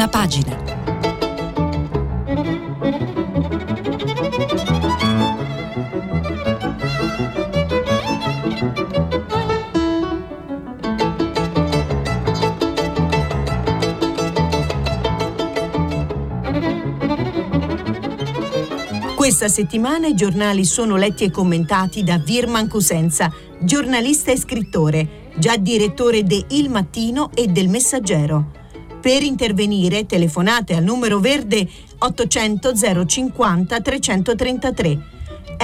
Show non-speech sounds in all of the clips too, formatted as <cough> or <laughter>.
prima pagina. Questa settimana i giornali sono letti e commentati da Virman Cusenza, giornalista e scrittore, già direttore de Il Mattino e del Messaggero. Per intervenire telefonate al numero verde 800 050 333.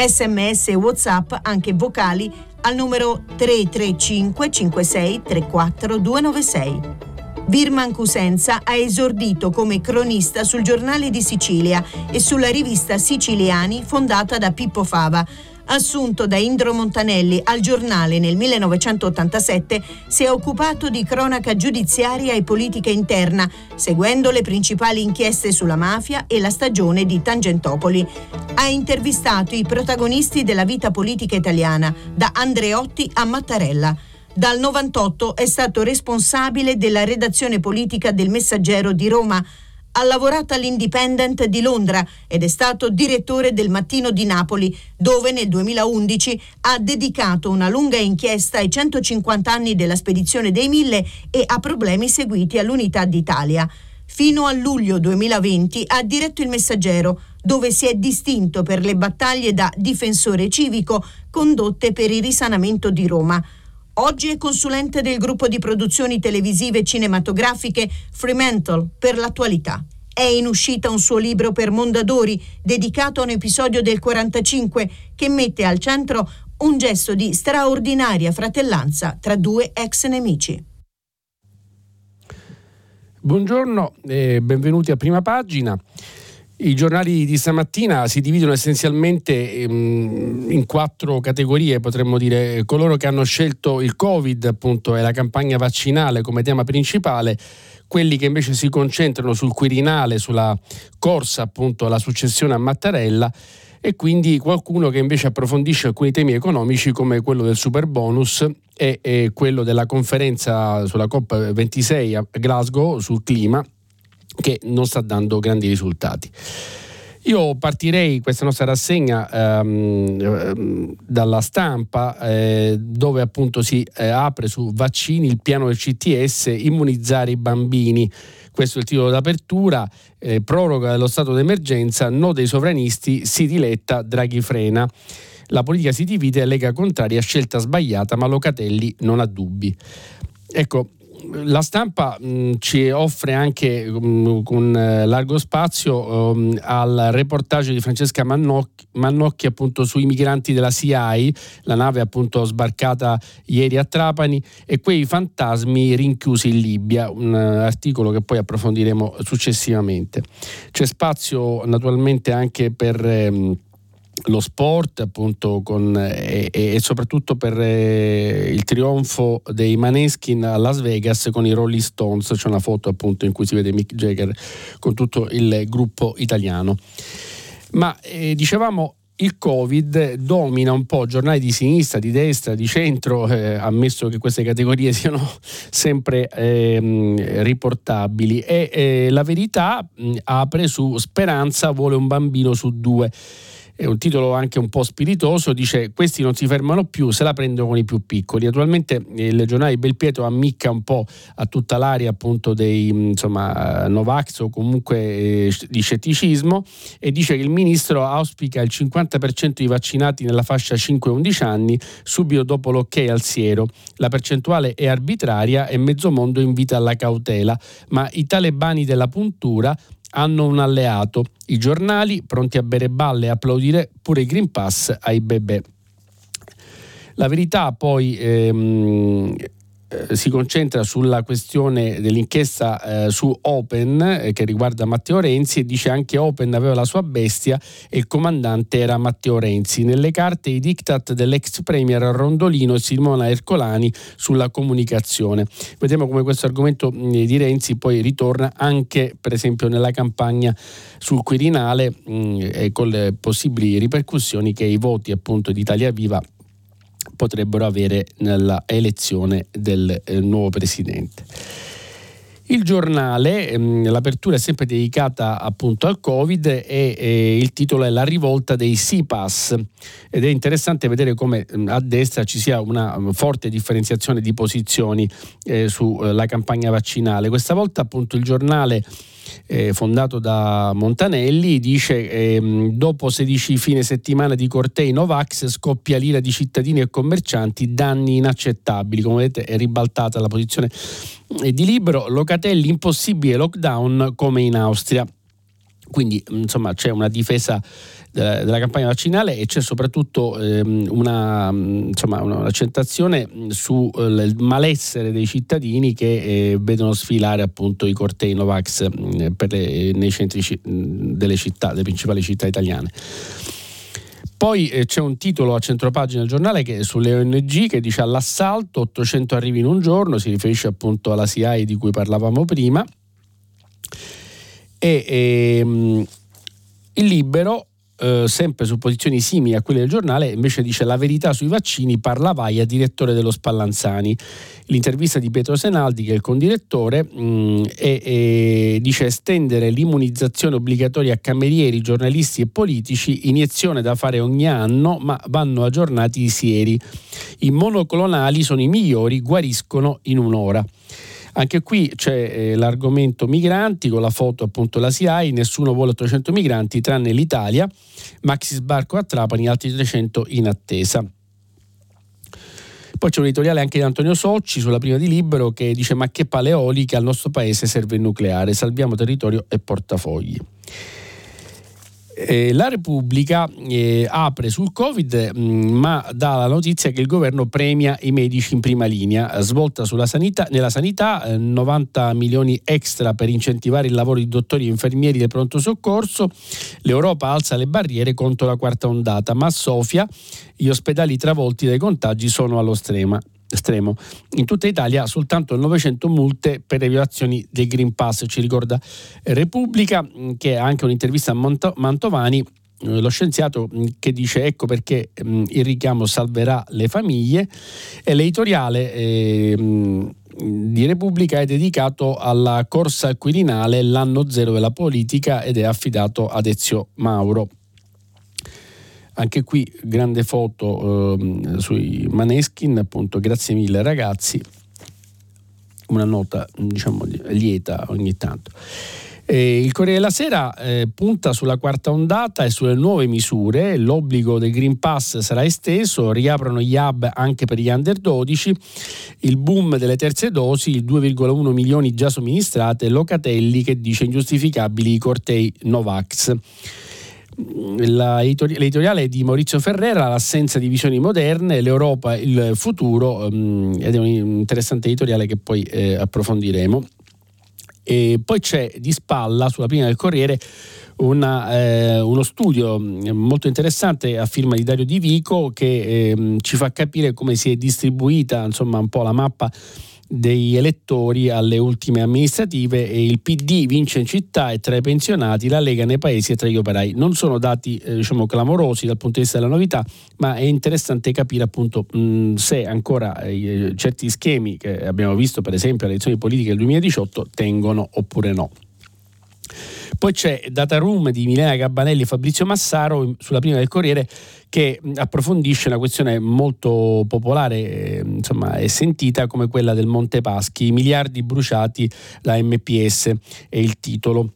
Sms e WhatsApp anche vocali al numero 335 56 34 296. Virman Cusenza ha esordito come cronista sul Giornale di Sicilia e sulla rivista Siciliani fondata da Pippo Fava assunto da Indro Montanelli al giornale nel 1987, si è occupato di cronaca giudiziaria e politica interna, seguendo le principali inchieste sulla mafia e la stagione di Tangentopoli. Ha intervistato i protagonisti della vita politica italiana, da Andreotti a Mattarella. Dal 98 è stato responsabile della redazione politica del Messaggero di Roma, ha lavorato all'Independent di Londra ed è stato direttore del Mattino di Napoli, dove nel 2011 ha dedicato una lunga inchiesta ai 150 anni della spedizione dei Mille e a problemi seguiti all'Unità d'Italia. Fino a luglio 2020 ha diretto il Messaggero, dove si è distinto per le battaglie da difensore civico condotte per il risanamento di Roma. Oggi è consulente del gruppo di produzioni televisive e cinematografiche Fremantle per l'attualità. È in uscita un suo libro per Mondadori dedicato a un episodio del 45 che mette al centro un gesto di straordinaria fratellanza tra due ex nemici. Buongiorno e benvenuti a prima pagina. I giornali di stamattina si dividono essenzialmente ehm, in quattro categorie, potremmo dire. Coloro che hanno scelto il Covid, appunto, e la campagna vaccinale come tema principale, quelli che invece si concentrano sul Quirinale, sulla corsa appunto alla successione a Mattarella. E quindi qualcuno che invece approfondisce alcuni temi economici come quello del super bonus e, e quello della conferenza sulla COP26 a Glasgow sul clima che non sta dando grandi risultati. Io partirei questa nostra rassegna ehm, dalla stampa eh, dove appunto si eh, apre su vaccini il piano del CTS immunizzare i bambini. Questo è il titolo d'apertura, eh, proroga dello stato d'emergenza, no dei sovranisti, si diletta, Draghi frena. La politica si divide, Lega contraria, scelta sbagliata, ma Locatelli non ha dubbi. Ecco, la stampa mh, ci offre anche mh, con eh, largo spazio um, al reportage di Francesca Mannocchi, Mannocchi, appunto sui migranti della CIAI, la nave appunto sbarcata ieri a Trapani e quei fantasmi rinchiusi in Libia, un uh, articolo che poi approfondiremo successivamente. C'è spazio naturalmente anche per um, lo sport appunto con, e, e, soprattutto per eh, il trionfo dei Maneskin a Las Vegas con i Rolling Stones. C'è una foto appunto in cui si vede Mick Jagger con tutto il gruppo italiano. Ma eh, dicevamo il Covid domina un po' giornali di sinistra, di destra, di centro, eh, ammesso che queste categorie <laughs> siano sempre eh, riportabili. E eh, la verità mh, apre su Speranza vuole un bambino su due è un titolo anche un po' spiritoso, dice questi non si fermano più, se la prendono con i più piccoli. Attualmente il giornale di Belpietro ammicca un po' a tutta l'area appunto dei insomma, Novax o comunque eh, di scetticismo e dice che il ministro auspica il 50% di vaccinati nella fascia 5-11 anni subito dopo l'ok al siero. La percentuale è arbitraria e mezzo mondo invita alla cautela, ma i talebani della puntura hanno un alleato, i giornali pronti a bere balle e applaudire pure il Green Pass ai bebè. La verità poi ehm, eh, si concentra sulla questione dell'inchiesta eh, su Open eh, che riguarda Matteo Renzi e dice anche Open aveva la sua bestia e il comandante era Matteo Renzi. Nelle carte i diktat dell'ex premier Rondolino e Simona Ercolani sulla comunicazione. Vediamo come questo argomento di Renzi poi ritorna anche per esempio nella campagna sul Quirinale mh, e con le possibili ripercussioni che i voti appunto di Italia Viva potrebbero avere nella elezione del eh, nuovo presidente. Il giornale, ehm, l'apertura è sempre dedicata appunto al Covid e, e, il titolo è La rivolta dei CPAS ed è interessante vedere come ehm, a destra ci sia una forte differenziazione di posizioni eh, sulla campagna vaccinale. Questa volta appunto il giornale eh, fondato da Montanelli, dice ehm, dopo 16 fine settimana di cortei Novax scoppia l'ira di cittadini e commercianti, danni inaccettabili. Come vedete è ribaltata la posizione eh, di Libero, Locatelli impossibile lockdown come in Austria. Quindi insomma c'è una difesa della, della campagna vaccinale e c'è soprattutto ehm, una, insomma, un'accentrazione sul eh, malessere dei cittadini che eh, vedono sfilare appunto i cortei Novax eh, le, nei centri delle città, delle principali città italiane. Poi eh, c'è un titolo a centropagina del giornale che è sulle ONG che dice all'assalto 800 arrivi in un giorno, si riferisce appunto alla SIAI di cui parlavamo prima. E ehm, il libero eh, sempre su posizioni simili a quelle del giornale, invece dice la verità sui vaccini, parla Vaia, direttore dello Spallanzani. L'intervista di Pietro Senaldi, che è il condirettore, mh, e, e dice estendere l'immunizzazione obbligatoria a camerieri, giornalisti e politici, iniezione da fare ogni anno, ma vanno aggiornati i sieri. I monoclonali sono i migliori, guariscono in un'ora. Anche qui c'è eh, l'argomento migranti con la foto appunto la SIAI, nessuno vuole 800 migranti tranne l'Italia, maxi sbarco a Trapani, altri 300 in attesa. Poi c'è un editoriale anche di Antonio Socci sulla prima di Libero che dice ma che paleolica al nostro paese serve il nucleare, salviamo territorio e portafogli. Eh, la Repubblica eh, apre sul Covid, mh, mm, ma dà la notizia che il governo premia i medici in prima linea. Svolta sanità, nella sanità, eh, 90 milioni extra per incentivare il lavoro di dottori e infermieri del pronto soccorso. L'Europa alza le barriere contro la quarta ondata, ma a Sofia gli ospedali travolti dai contagi sono allo strema estremo. In tutta Italia soltanto 900 multe per le violazioni del Green Pass, ci ricorda Repubblica, mm, che ha anche un'intervista a Mantovani eh, lo scienziato mm, che dice ecco perché mm, il richiamo salverà le famiglie e l'editoriale eh, di Repubblica è dedicato alla corsa al Quirinale, l'anno zero della politica ed è affidato ad Ezio Mauro. Anche qui grande foto eh, sui Maneskin, appunto, grazie mille ragazzi, una nota diciamo lieta ogni tanto. Eh, il Corriere della Sera eh, punta sulla quarta ondata e sulle nuove misure, l'obbligo del Green Pass sarà esteso, riaprono gli hub anche per gli under 12, il boom delle terze dosi, il 2,1 milioni già somministrate, Locatelli che dice ingiustificabili i cortei Novax l'editoriale è di Maurizio Ferrera, l'assenza di visioni moderne, l'Europa, il futuro, um, ed è un interessante editoriale che poi eh, approfondiremo. E poi c'è di spalla, sulla prima del Corriere, una, eh, uno studio molto interessante a firma di Dario Di Vico che eh, ci fa capire come si è distribuita insomma, un po' la mappa dei elettori alle ultime amministrative e il PD vince in città e tra i pensionati, la Lega nei paesi e tra gli operai. Non sono dati eh, diciamo, clamorosi dal punto di vista della novità, ma è interessante capire appunto mh, se ancora eh, certi schemi che abbiamo visto per esempio alle elezioni politiche del 2018 tengono oppure no. Poi c'è Data Room di Milena Gabbanelli e Fabrizio Massaro sulla prima del Corriere che approfondisce una questione molto popolare eh, insomma, e sentita come quella del Monte Paschi, i miliardi bruciati da MPS è il titolo.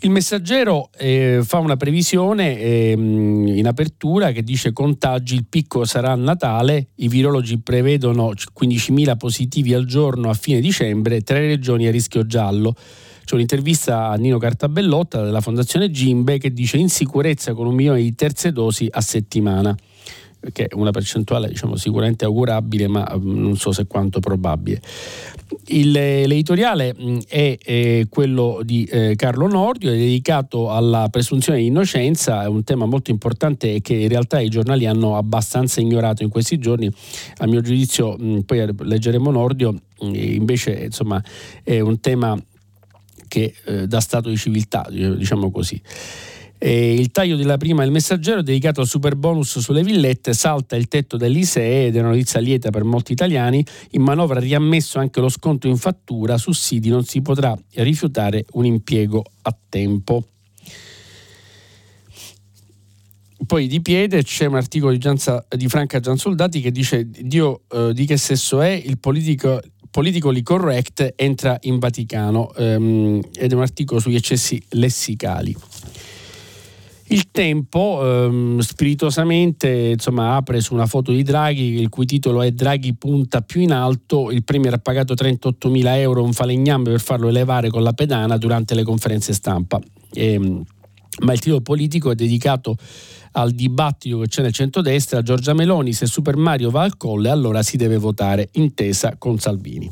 Il messaggero eh, fa una previsione eh, in apertura che dice contagi, il picco sarà a Natale, i virologi prevedono 15.000 positivi al giorno a fine dicembre, tre regioni a rischio giallo. C'è un'intervista a Nino Cartabellotta della Fondazione Gimbe che dice insicurezza con un milione di terze dosi a settimana che è una percentuale diciamo, sicuramente augurabile, ma mm, non so se quanto probabile. Il, l'editoriale mm, è, è, quello di eh, Carlo Nordio, è dedicato alla presunzione di innocenza, è un tema molto importante che in realtà i giornali hanno abbastanza ignorato in questi giorni. A mio giudizio, mh, mm, poi leggeremo Nordio, mh, invece insomma, è un tema che eh, dà stato di civiltà, diciamo così. E il taglio della prima del messaggero dedicato al super bonus sulle villette salta il tetto dell'ISEE ed è una notizia lieta per molti italiani. In manovra riammesso anche lo sconto in fattura, sussidi non si potrà rifiutare un impiego a tempo. Poi di piede c'è un articolo di, Gianza, di Franca Giansoldati che dice Dio eh, di che sesso è il politico politically correct entra in Vaticano ehm, ed è un articolo sugli eccessi lessicali. Il tempo ehm, spiritosamente insomma, apre su una foto di Draghi il cui titolo è Draghi punta più in alto, il Premier ha pagato 38 mila euro un falegname per farlo elevare con la pedana durante le conferenze stampa. Ehm, ma il titolo politico è dedicato al dibattito che c'è nel centrodestra, Giorgia Meloni, se Super Mario va al colle allora si deve votare intesa con Salvini.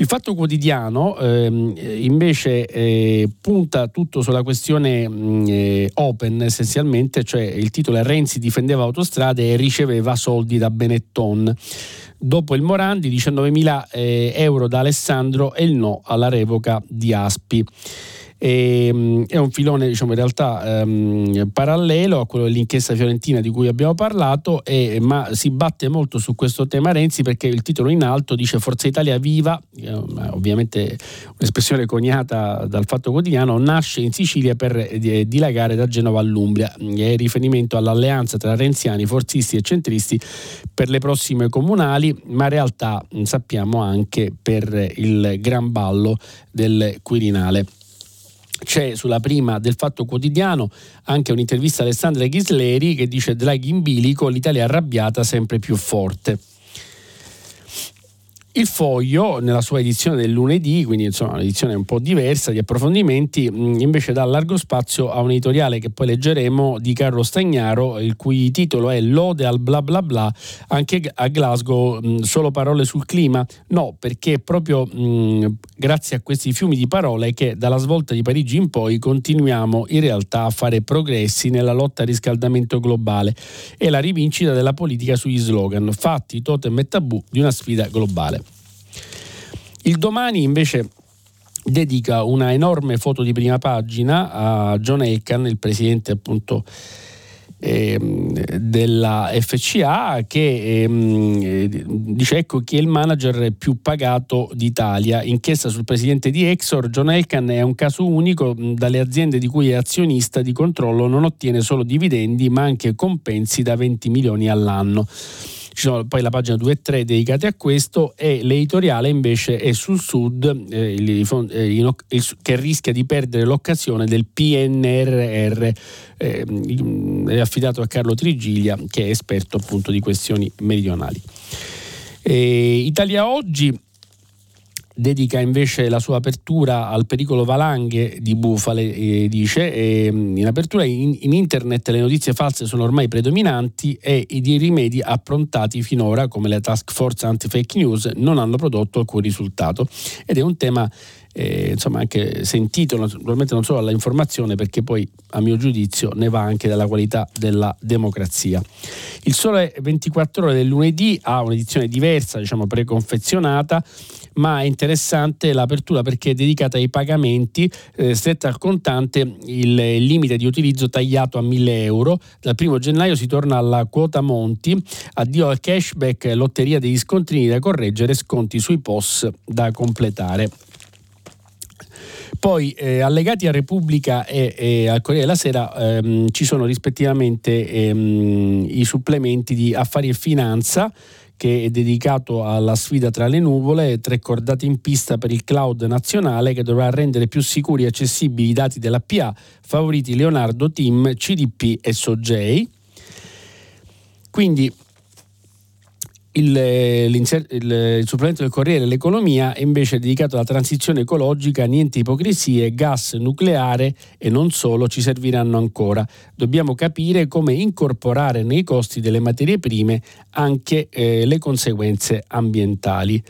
Il Fatto Quotidiano ehm, invece eh, punta tutto sulla questione mh, mm, eh, open essenzialmente, cioè il titolo è Renzi difendeva autostrade e riceveva soldi da Benetton. Dopo il Morandi 19.000 eh, euro da Alessandro e il no alla revoca di Aspi. E, ehm, è un filone diciamo, in realtà ehm, parallelo a quello dell'inchiesta fiorentina di cui abbiamo parlato, e, ma si batte molto su questo tema Renzi perché il titolo in alto dice Forza Italia viva, eh, ovviamente un'espressione coniata dal Fatto Quotidiano, nasce in Sicilia per eh, dilagare da Genova all'Umbria. È riferimento all'alleanza tra renziani, forzisti e centristi per le prossime comunali, ma in realtà sappiamo anche per il gran ballo del Quirinale c'è sulla prima del Fatto Quotidiano anche un'intervista a Alessandra Ghisleri che dice Draghi in bilico, l'Italia arrabbiata sempre più forte. Il foglio, nella sua edizione del lunedì, quindi insomma un'edizione un po' diversa di approfondimenti, invece dà largo spazio a un editoriale che poi leggeremo di Carlo Stagnaro, il cui titolo è Lode al bla bla bla, anche a Glasgow solo parole sul clima? No, perché è proprio mh, grazie a questi fiumi di parole che dalla svolta di Parigi in poi continuiamo in realtà a fare progressi nella lotta al riscaldamento globale e la rivincita della politica sugli slogan, fatti, totem e tabù di una sfida globale. Il domani invece dedica una enorme foto di prima pagina a John Elkan, il presidente appunto eh, della FCA che eh, dice ecco chi è il manager più pagato d'Italia. Inchiesta sul presidente di Exor. John Elkan è un caso unico dalle aziende di cui è azionista di controllo non ottiene solo dividendi ma anche compensi da 20 milioni all'anno ci sono poi la pagina 2 e 3 dedicate a questo e l'editoriale invece è sul Sud eh, il, eh, il, che rischia di perdere l'occasione del PNRR eh, affidato a Carlo Trigiglia che è esperto appunto di questioni meridionali. Italia Oggi dedica invece la sua apertura al pericolo valanghe di bufale, eh, dice, e in apertura in, in, internet le notizie false sono ormai predominanti e i rimedi approntati finora, come la task force anti-fake news, non hanno prodotto alcun risultato. Ed è un tema eh, insomma anche sentito naturalmente non solo dalla informazione perché poi a mio giudizio ne va anche dalla qualità della democrazia. Il Sole 24 ore del lunedì ha un'edizione diversa, diciamo preconfezionata ma è interessante l'apertura perché è dedicata ai pagamenti, eh, stretta al contante il, limite di utilizzo tagliato a 1000 euro, dal primo gennaio si torna alla quota Monti, addio al cashback, lotteria degli scontrini da correggere, sconti sui POS da completare. Poi eh, allegati a Repubblica e, e, al Corriere della Sera ehm, ci sono rispettivamente ehm, i supplementi di Affari e Finanza che è dedicato alla sfida tra le nuvole, tre cordate in pista per il cloud nazionale che dovrà rendere più sicuri e accessibili i dati della PA, favoriti Leonardo Team, CDP e Sogei. Quindi il, il, il, supplemento del Corriere dell'Economia è invece dedicato alla transizione ecologica, niente ipocrisie, gas nucleare e non solo ci serviranno ancora. Dobbiamo capire come incorporare nei costi delle materie prime anche eh, le conseguenze ambientali.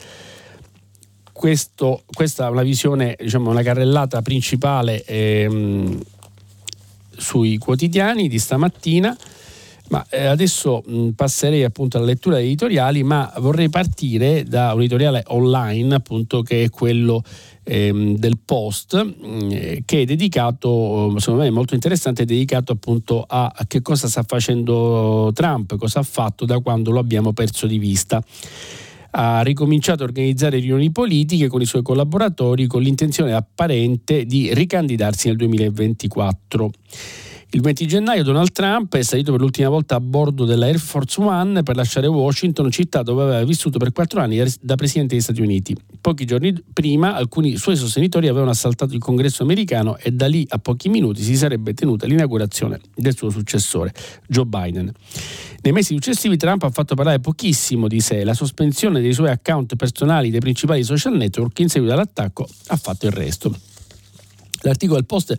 Questo, questa è una visione, diciamo, una carrellata principale ehm, sui quotidiani di stamattina. Ma eh, adesso passerei appunto alla lettura degli editoriali, ma vorrei partire da un editoriale online, appunto, che è quello ehm, del Post, mh, che è dedicato, secondo me molto interessante, è dedicato appunto a che cosa sta facendo Trump, cosa ha fatto da quando lo abbiamo perso di vista ha ricominciato a organizzare riunioni politiche con i suoi collaboratori con l'intenzione apparente di ricandidarsi nel 2024. Il 20 gennaio Donald Trump è salito per l'ultima volta a bordo della Air Force One per lasciare Washington, città dove aveva vissuto per quattro anni da Presidente degli Stati Uniti. Pochi giorni prima alcuni suoi sostenitori avevano assaltato il congresso americano e da lì a pochi minuti si sarebbe tenuta l'inaugurazione del suo successore, Joe Biden. Nei mesi successivi Trump ha fatto parlare pochissimo di sé, la sospensione dei suoi account personali dei principali social network in seguito all'attacco ha fatto il resto. L'articolo del Post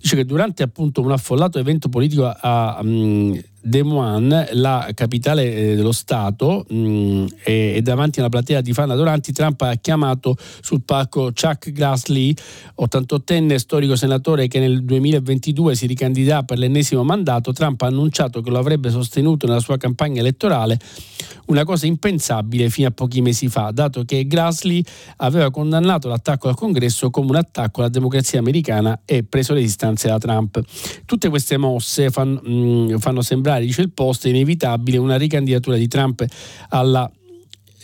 dice che durante appunto un affollato evento politico a, a um, Des Moines, la capitale eh, dello Stato, mh, mm, e, e, davanti a una platea di fan adoranti, Trump ha chiamato sul palco Chuck Grassley, 88enne storico senatore che nel 2022 si ricandiderà per l'ennesimo mandato. Trump ha annunciato che lo avrebbe sostenuto nella sua campagna elettorale, una cosa impensabile fino a pochi mesi fa, dato che Grassley aveva condannato l'attacco al congresso come un attacco alla democrazia americana e preso le distanze da Trump. Tutte queste mosse fan, mh, mm, fanno sembrare particolare, dice il Post, è inevitabile una ricandidatura di Trump alla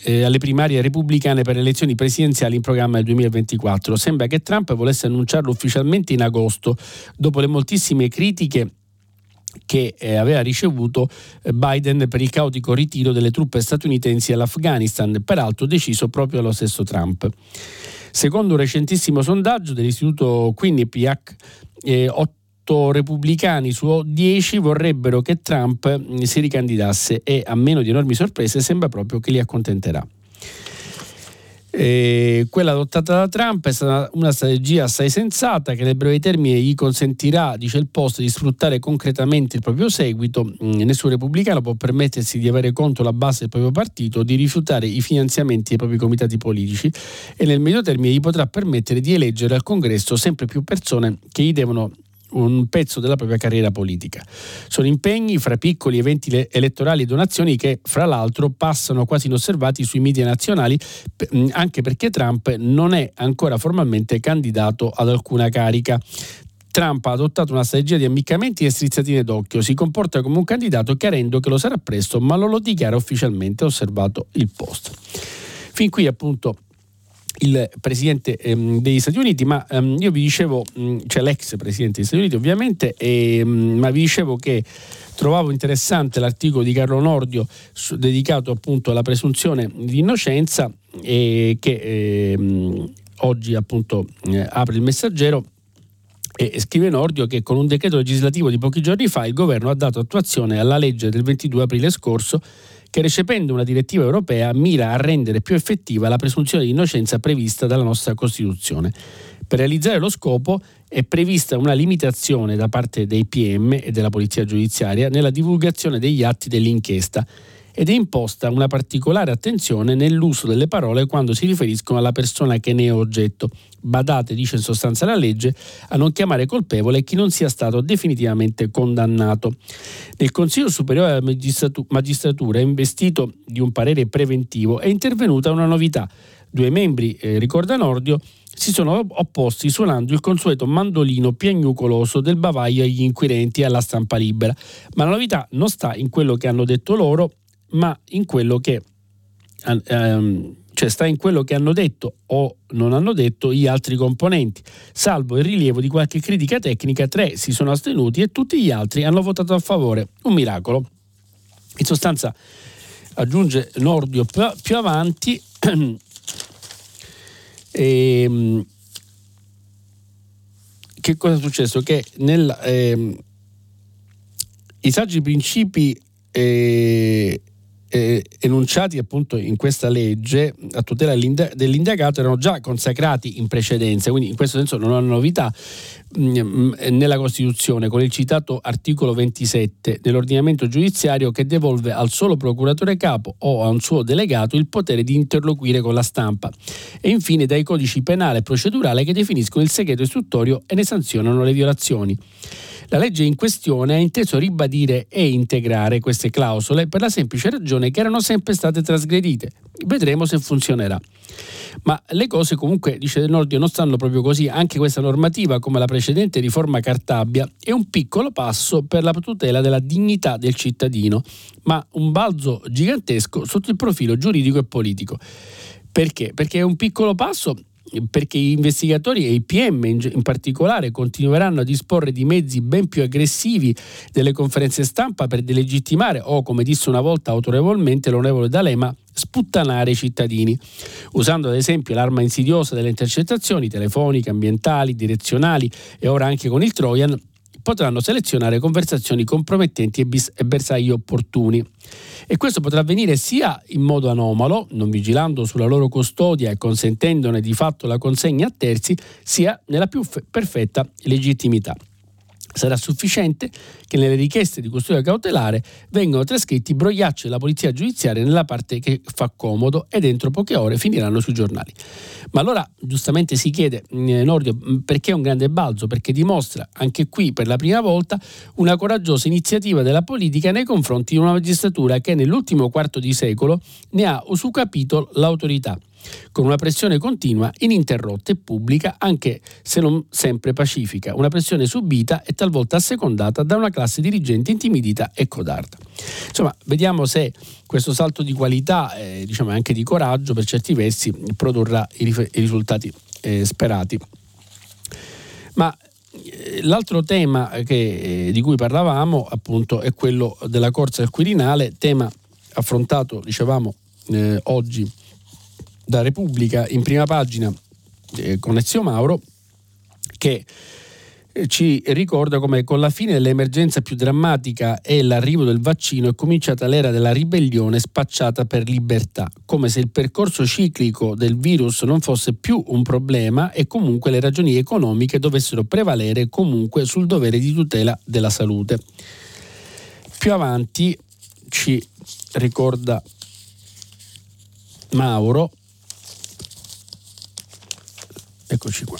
eh, alle primarie repubblicane per le elezioni presidenziali in programma nel 2024. Sembra che Trump volesse annunciarlo ufficialmente in agosto, dopo le moltissime critiche che eh, aveva ricevuto eh, Biden per il caotico ritiro delle truppe statunitensi all'Afghanistan, peraltro deciso proprio dallo stesso Trump. Secondo un recentissimo sondaggio dell'istituto Quinnipiac, eh, 8 repubblicani su 10 vorrebbero che Trump mm, si ricandidasse e a meno di enormi sorprese sembra proprio che li accontenterà. E quella adottata da Trump è stata una strategia assai sensata che nel breve termine gli consentirà, dice il post, di sfruttare concretamente il proprio seguito. Mm, nessun repubblicano può permettersi di avere contro la base del proprio partito, di rifiutare i finanziamenti dei propri comitati politici e nel medio termine gli potrà permettere di eleggere al congresso sempre più persone che gli devono un pezzo della propria carriera politica. Sono impegni fra piccoli eventi elettorali e donazioni che, fra l'altro, passano quasi inosservati sui media nazionali, anche perché Trump non è ancora formalmente candidato ad alcuna carica. Trump ha adottato una strategia di ammiccamenti e strizzatine d'occhio, si comporta come un candidato chiarendo che lo sarà presto, ma non lo dichiara ufficialmente, ha osservato il post. Fin qui appunto il presidente ehm, degli Stati Uniti, ma ehm, io vi dicevo, mh, cioè l'ex presidente degli Stati Uniti ovviamente, e, mh, ma vi dicevo che trovavo interessante l'articolo di Carlo Nordio su, dedicato appunto alla presunzione di innocenza e che ehm, oggi appunto eh, apre il messaggero e scrive Nordio che con un decreto legislativo di pochi giorni fa il governo ha dato attuazione alla legge del 22 aprile scorso che recependo una direttiva europea mira a rendere più effettiva la presunzione di innocenza prevista dalla nostra Costituzione. Per realizzare lo scopo è prevista una limitazione da parte dei PM e della Polizia Giudiziaria nella divulgazione degli atti dell'inchiesta ed è imposta una particolare attenzione nell'uso delle parole quando si riferiscono alla persona che ne è oggetto. Badate, dice in sostanza la legge, a non chiamare colpevole chi non sia stato definitivamente condannato. Nel Consiglio Superiore della Magistratura, investito di un parere preventivo, è intervenuta una novità. Due membri, eh, ricorda Nordio, si sono opposti suonando il consueto mandolino piagnucoloso del bavaglio agli inquirenti e alla stampa libera. Ma la novità non sta in quello che hanno detto loro, ma in quello che um, cioè sta in quello che hanno detto o non hanno detto gli altri componenti. Salvo il rilievo di qualche critica tecnica, tre si sono astenuti e tutti gli altri hanno votato a favore. Un miracolo. In sostanza, aggiunge Nordio più, più avanti, e, <clears throat> ehm, che cosa è successo? Che nel, eh, i saggi principi eh, eh, enunciati appunto in questa legge a tutela dell'indagato erano già consacrati in precedenza, quindi in questo senso non una novità mm, nella Costituzione con il citato articolo 27 dell'ordinamento giudiziario che devolve al solo procuratore capo o a un suo delegato il potere di interloquire con la stampa e infine dai codici penale e procedurale che definiscono il segreto istruttorio e ne sanzionano le violazioni. La legge in questione ha inteso ribadire e integrare queste clausole per la semplice ragione che erano sempre state trasgredite. Vedremo se funzionerà. Ma le cose comunque, dice Del Nordio, non stanno proprio così. Anche questa normativa, come la precedente riforma Cartabia, è un piccolo passo per la tutela della dignità del cittadino, ma un balzo gigantesco sotto il profilo giuridico e politico. Perché? Perché è un piccolo passo perché gli investigatori e i PM in, particolare continueranno a disporre di mezzi ben più aggressivi delle conferenze stampa per delegittimare o, come disse una volta autorevolmente l'onorevole D'Alema, sputtanare i cittadini, usando ad esempio l'arma insidiosa delle intercettazioni telefoniche, ambientali, direzionali e ora anche con il Trojan potranno selezionare conversazioni compromettenti e, bis- e bersagli opportuni. E questo potrà avvenire sia in modo anomalo, non vigilando sulla loro custodia e consentendone di fatto la consegna a terzi, sia nella più f- perfetta legittimità. Sarà sufficiente che nelle richieste di custodia cautelare vengano trascritti brogliacci della polizia giudiziaria nella parte che fa comodo e dentro poche ore finiranno sui giornali. Ma allora giustamente si chiede, eh, Nordio, mm, perché è un grande balzo? Perché dimostra anche qui per la prima volta una coraggiosa iniziativa della politica nei confronti di una magistratura che nell'ultimo quarto di secolo ne ha usucapito l'autorità con una pressione continua, ininterrotta e pubblica, anche se non sempre pacifica, una pressione subita e talvolta assecondata da una classe dirigente intimidita e codarda. Insomma, vediamo se questo salto di qualità eh, diciamo anche di coraggio per certi versi produrrà i, rif- i risultati eh, sperati. Ma eh, L'altro tema che, eh, di cui parlavamo appunto è quello della corsa al Quirinale, tema affrontato, dicevamo, eh, oggi da Repubblica in prima pagina eh, con Ezio Mauro che eh, ci ricorda come con la fine dell'emergenza più drammatica e l'arrivo del vaccino è cominciata l'era della ribellione spacciata per libertà, come se il percorso ciclico del virus non fosse più un problema e comunque le ragioni economiche dovessero prevalere comunque sul dovere di tutela della salute. Più avanti ci ricorda Mauro Eccoci qua.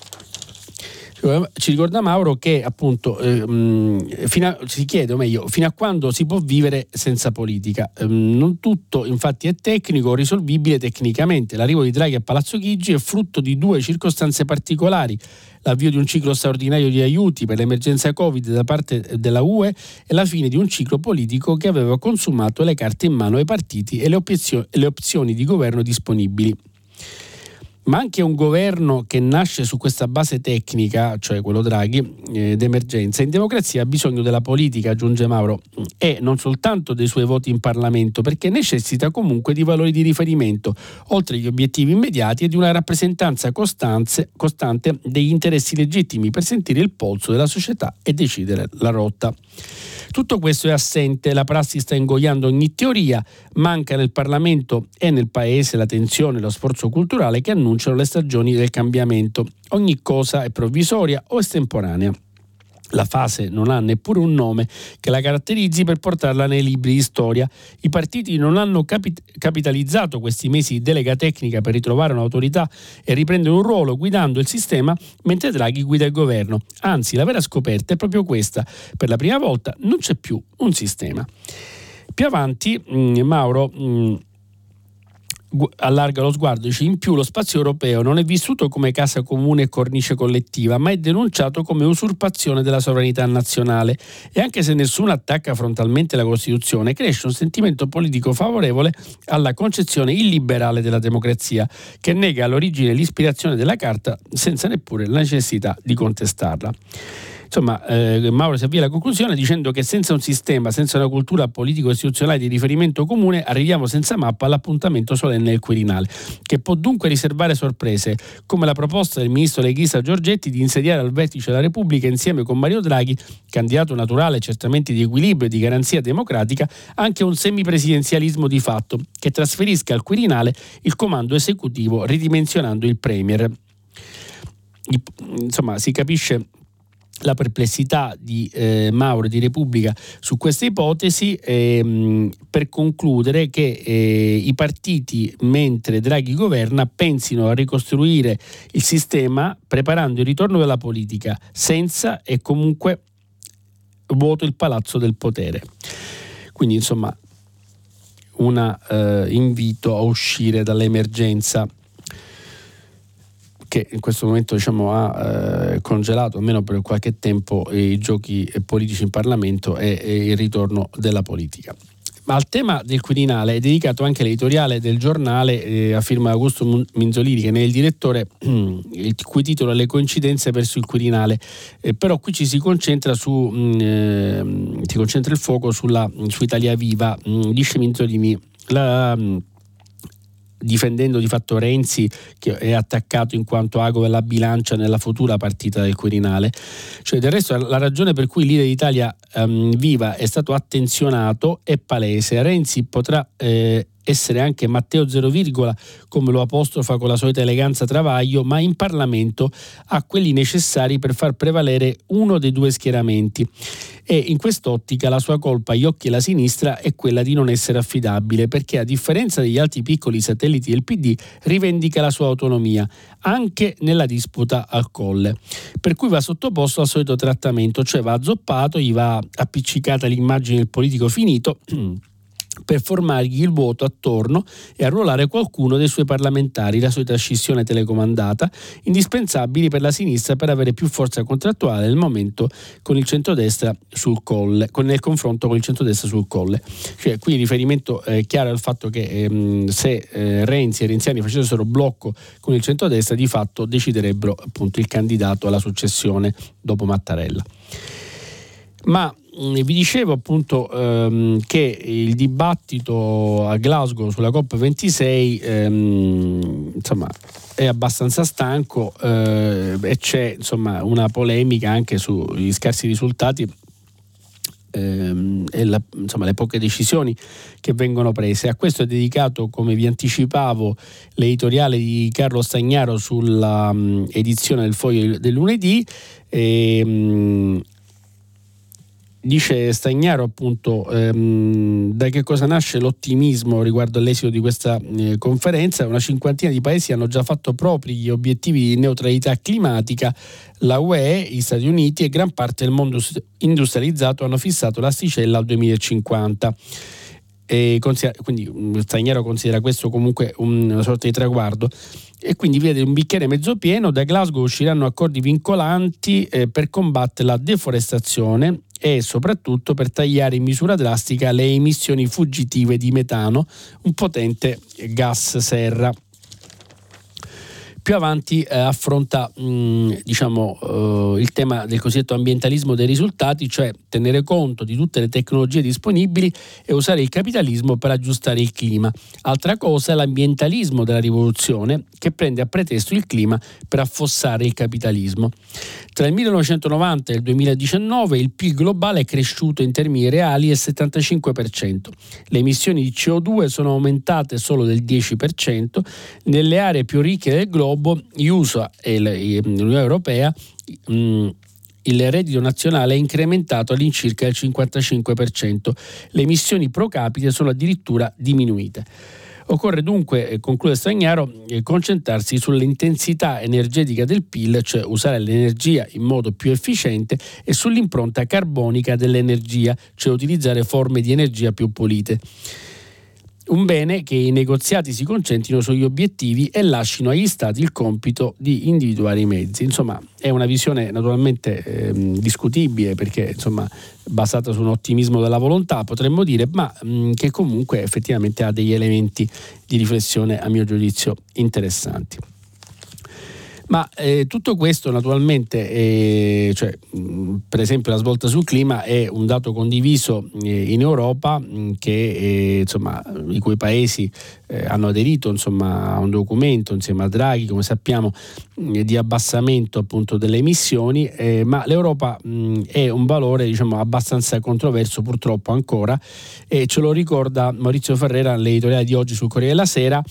Ci ricorda Mauro che appunto eh, a, si chiede, o meglio, fino a quando si può vivere senza politica. Eh, non tutto infatti è tecnico o risolvibile tecnicamente. L'arrivo di Draghi a Palazzo Chigi è frutto di due circostanze particolari. L'avvio di un ciclo straordinario di aiuti per l'emergenza Covid da parte della UE e la fine di un ciclo politico che aveva consumato le carte in mano ai partiti e le, opzio- le opzioni di governo disponibili ma anche un governo che nasce su questa base tecnica, cioè quello Draghi, eh, d'emergenza, in democrazia ha bisogno della politica, aggiunge Mauro, e non soltanto dei suoi voti in Parlamento, perché necessita comunque di valori di riferimento, oltre agli obiettivi immediati e di una rappresentanza costante degli interessi legittimi per sentire il polso della società e decidere la rotta. Tutto questo è assente, la prassi sta ingoiando ogni teoria, manca nel Parlamento e nel Paese la tensione e lo sforzo culturale che annunciano le stagioni del cambiamento. Ogni cosa è provvisoria o estemporanea. La fase non ha neppure un nome che la caratterizzi per portarla nei libri di storia. I partiti non hanno capit- capitalizzato questi mesi di delega tecnica per ritrovare un'autorità e riprendere un ruolo guidando il sistema mentre Draghi guida il governo. Anzi, la vera scoperta è proprio questa. Per la prima volta non c'è più un sistema. Più avanti, mh, mm, Mauro... Mh, mm, allarga lo sguardo, dice in più lo spazio europeo non è vissuto come casa comune e cornice collettiva, ma è denunciato come usurpazione della sovranità nazionale e anche se nessuno attacca frontalmente la Costituzione, cresce un sentimento politico favorevole alla concezione illiberale della democrazia, che nega all'origine l'ispirazione della Carta senza neppure la necessità di contestarla. Insomma, eh, Mauro si avvia alla conclusione dicendo che senza un sistema, senza una cultura politico-istituzionale di riferimento comune, arriviamo senza mappa all'appuntamento solenne del Quirinale, che può dunque riservare sorprese, come la proposta del ministro leghista Giorgetti di insediare al vertice della Repubblica insieme con Mario Draghi, candidato naturale certamente di equilibrio e di garanzia democratica, anche un semipresidenzialismo di fatto, che trasferisca al Quirinale il comando esecutivo ridimensionando il Premier. Insomma, si capisce la perplessità di eh, Mauro di Repubblica su questa ipotesi ehm, per concludere che eh, i partiti mentre Draghi governa pensino a ricostruire il sistema preparando il ritorno della politica senza e comunque vuoto il palazzo del potere. Quindi insomma un eh, invito a uscire dall'emergenza che in questo momento diciamo, ha eh, congelato almeno per qualche tempo i giochi politici in Parlamento e, e il ritorno della politica. Ma al tema del Quirinale è dedicato anche l'editoriale del giornale eh, a firma Augusto Minzolini, che è il direttore, <clears throat> il cui titolo è Le coincidenze verso il Quirinale. Eh, però qui ci si concentra su, eh, si concentra il fuoco sulla, su Italia Viva, mh, mm, dice Minzolini. La, mh, mm, difendendo di fatto Renzi che è attaccato in quanto ago della bilancia nella futura partita del Quirinale. Cioè, del resto la ragione per cui l'idea d'Italia um, viva è stato attenzionato è palese. Renzi potrà eh, essere anche Matteo Zero Virgola, come lo apostrofa con la solita eleganza Travaglio, ma in Parlamento ha quelli necessari per far prevalere uno dei due schieramenti. E in quest'ottica la sua colpa agli occhi della sinistra è quella di non essere affidabile, perché a differenza degli altri piccoli satelliti del PD rivendica la sua autonomia, anche nella disputa al colle. Per cui va sottoposto al solito trattamento, cioè va azzoppato, gli va appiccicata l'immagine del politico finito <clears throat> per formargli il voto attorno e arruolare qualcuno dei suoi parlamentari, la solita scissione telecomandata, indispensabili per la sinistra per avere più forza contrattuale nel momento con il centrodestra sul colle, con, nel confronto con il centrodestra sul colle. Cioè, qui riferimento è chiaro al fatto che ehm, se eh, Renzi e Renziani facessero blocco con il centrodestra, di fatto deciderebbero appunto il candidato alla successione dopo Mattarella. Ma vi dicevo appunto ehm, che il dibattito a Glasgow sulla COP26 ehm, insomma, è abbastanza stanco eh, e c'è insomma, una polemica anche sugli scarsi risultati ehm, e la, insomma, le poche decisioni che vengono prese. A questo è dedicato, come vi anticipavo, l'editoriale di Carlo Stagnaro sulla um, edizione del foglio del lunedì. E, um, Dice Stagnaro appunto ehm, da che cosa nasce l'ottimismo riguardo all'esito di questa eh, conferenza. Una cinquantina di paesi hanno già fatto propri gli obiettivi di neutralità climatica, la UE, gli Stati Uniti e gran parte del mondo industrializzato hanno fissato l'asticella al 2050. E quindi mm, Stagnaro considera questo comunque una sorta di traguardo e quindi vede un bicchiere mezzo pieno, da Glasgow usciranno accordi vincolanti eh, per combattere la deforestazione e soprattutto per tagliare in misura drastica le emissioni fuggitive di metano, un potente gas serra più avanti eh, affronta mh, mm, diciamo, eh, il tema del cosiddetto ambientalismo dei risultati, cioè tenere conto di tutte le tecnologie disponibili e usare il capitalismo per aggiustare il clima. Altra cosa è l'ambientalismo della rivoluzione che prende a pretesto il clima per affossare il capitalismo. Tra il 1990 e il 2019 il PIL globale è cresciuto in termini reali del 75%. Le emissioni di CO2 sono aumentate solo del 10%. Nelle aree più ricche del globo, gli USA e l'Unione Europea il reddito nazionale è incrementato all'incirca del 55%. Le emissioni pro capite sono addirittura diminuite. Occorre dunque, eh, conclude Stagnaro, eh, concentrarsi sull'intensità energetica del PIL, cioè usare l'energia in modo più efficiente, e sull'impronta carbonica dell'energia, cioè utilizzare forme di energia più pulite. Un bene che i negoziati si concentrino sugli obiettivi e lasciano agli Stati il compito di individuare i mezzi. Insomma, è una visione naturalmente eh, discutibile perché insomma, basata su un ottimismo della volontà, potremmo dire, ma mh, che comunque effettivamente ha degli elementi di riflessione, a mio giudizio, interessanti. Ma eh, tutto questo naturalmente, eh, cioè, mh, per esempio la svolta sul clima è un dato condiviso eh, in Europa mh, che, eh, insomma, i cui paesi eh, hanno aderito insomma, a un documento insieme a Draghi, come sappiamo, mh, di abbassamento appunto delle emissioni, eh, ma l'Europa è un valore diciamo, abbastanza controverso purtroppo ancora e ce lo ricorda Maurizio Ferrera nell'editoriale di oggi sul Corriere della Sera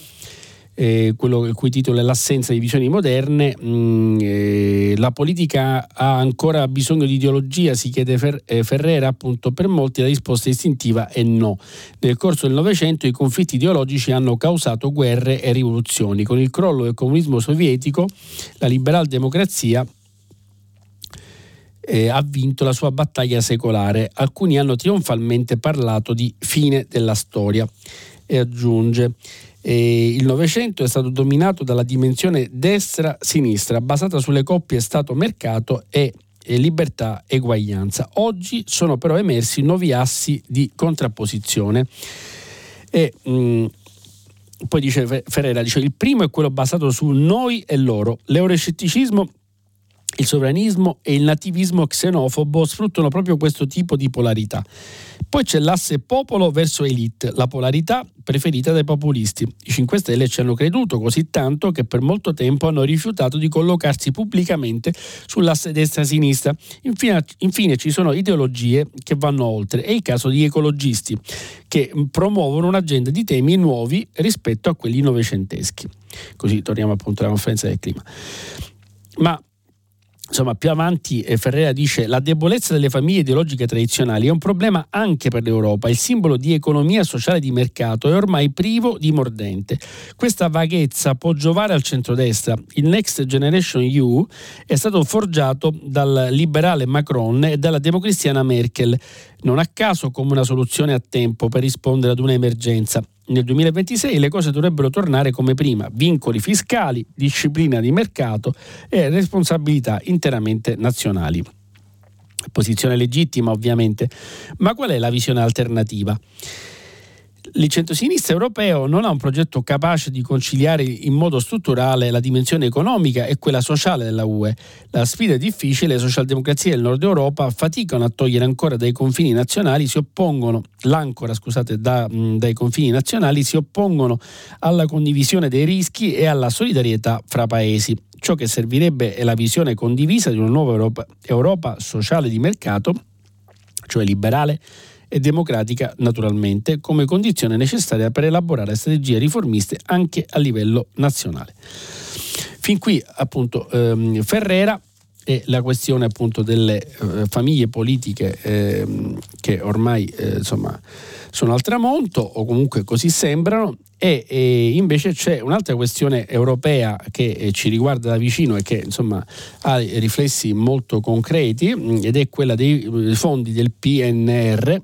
eh, quello il cui titolo è L'assenza di visioni moderne. Mm, eh, la politica ha ancora bisogno di ideologia, si chiede Fer- eh, Ferrera, appunto per molti la risposta istintiva è no. Nel corso del Novecento i conflitti ideologici hanno causato guerre e rivoluzioni. Con il crollo del comunismo sovietico, la liberal democrazia eh, ha vinto la sua battaglia secolare. Alcuni hanno trionfalmente parlato di fine della storia. E aggiunge. E il Novecento è stato dominato dalla dimensione destra-sinistra, basata sulle coppie Stato-mercato e libertà eguaglianza. Oggi sono però emersi nuovi assi di contrapposizione. E, mh, mm, poi dice Ferreira, dice, il primo è quello basato su noi e loro. L'euroscetticismo il sovranismo e il nativismo xenofobo sfruttano proprio questo tipo di polarità. Poi c'è l'asse popolo verso elite, la polarità preferita dai populisti. I 5 Stelle ci hanno creduto così tanto che per molto tempo hanno rifiutato di collocarsi pubblicamente sull'asse destra-sinistra. Infine, infine ci sono ideologie che vanno oltre. È il caso di ecologisti che promuovono un'agenda di temi nuovi rispetto a quelli novecenteschi. Così torniamo appunto alla conferenza del clima. Ma Insomma, più avanti eh, Ferreira dice la debolezza delle famiglie ideologiche tradizionali è un problema anche per l'Europa. Il simbolo di economia sociale di mercato è ormai privo di mordente. Questa vaghezza può giovare al centrodestra. Il Next Generation EU è stato forgiato dal liberale Macron e dalla democristiana Merkel, non a caso come una soluzione a tempo per rispondere ad un'emergenza nel 2026 le cose dovrebbero tornare come prima, vincoli fiscali, disciplina di mercato e responsabilità interamente nazionali. Posizione legittima ovviamente, ma qual è la visione alternativa? Il centro-sinistra europeo non ha un progetto capace di conciliare in modo strutturale la dimensione economica e quella sociale della UE. La sfida è difficile, le socialdemocrazie del nord Europa faticano a togliere ancora dai confini nazionali, si oppongono, l'ancora scusate, da, dai confini nazionali, si oppongono alla condivisione dei rischi e alla solidarietà fra paesi. Ciò che servirebbe è la visione condivisa di una nuova Europa, Europa sociale di mercato, cioè liberale, e democratica naturalmente come condizione necessaria per elaborare strategie riformiste anche a livello nazionale. Fin qui appunto ehm, Ferrera e la questione appunto delle eh, famiglie politiche eh, che ormai eh, insomma sono al tramonto o comunque così sembrano e, e, invece c'è un'altra questione europea che eh, ci riguarda da vicino e che insomma ha riflessi molto concreti ed è quella dei fondi del PNR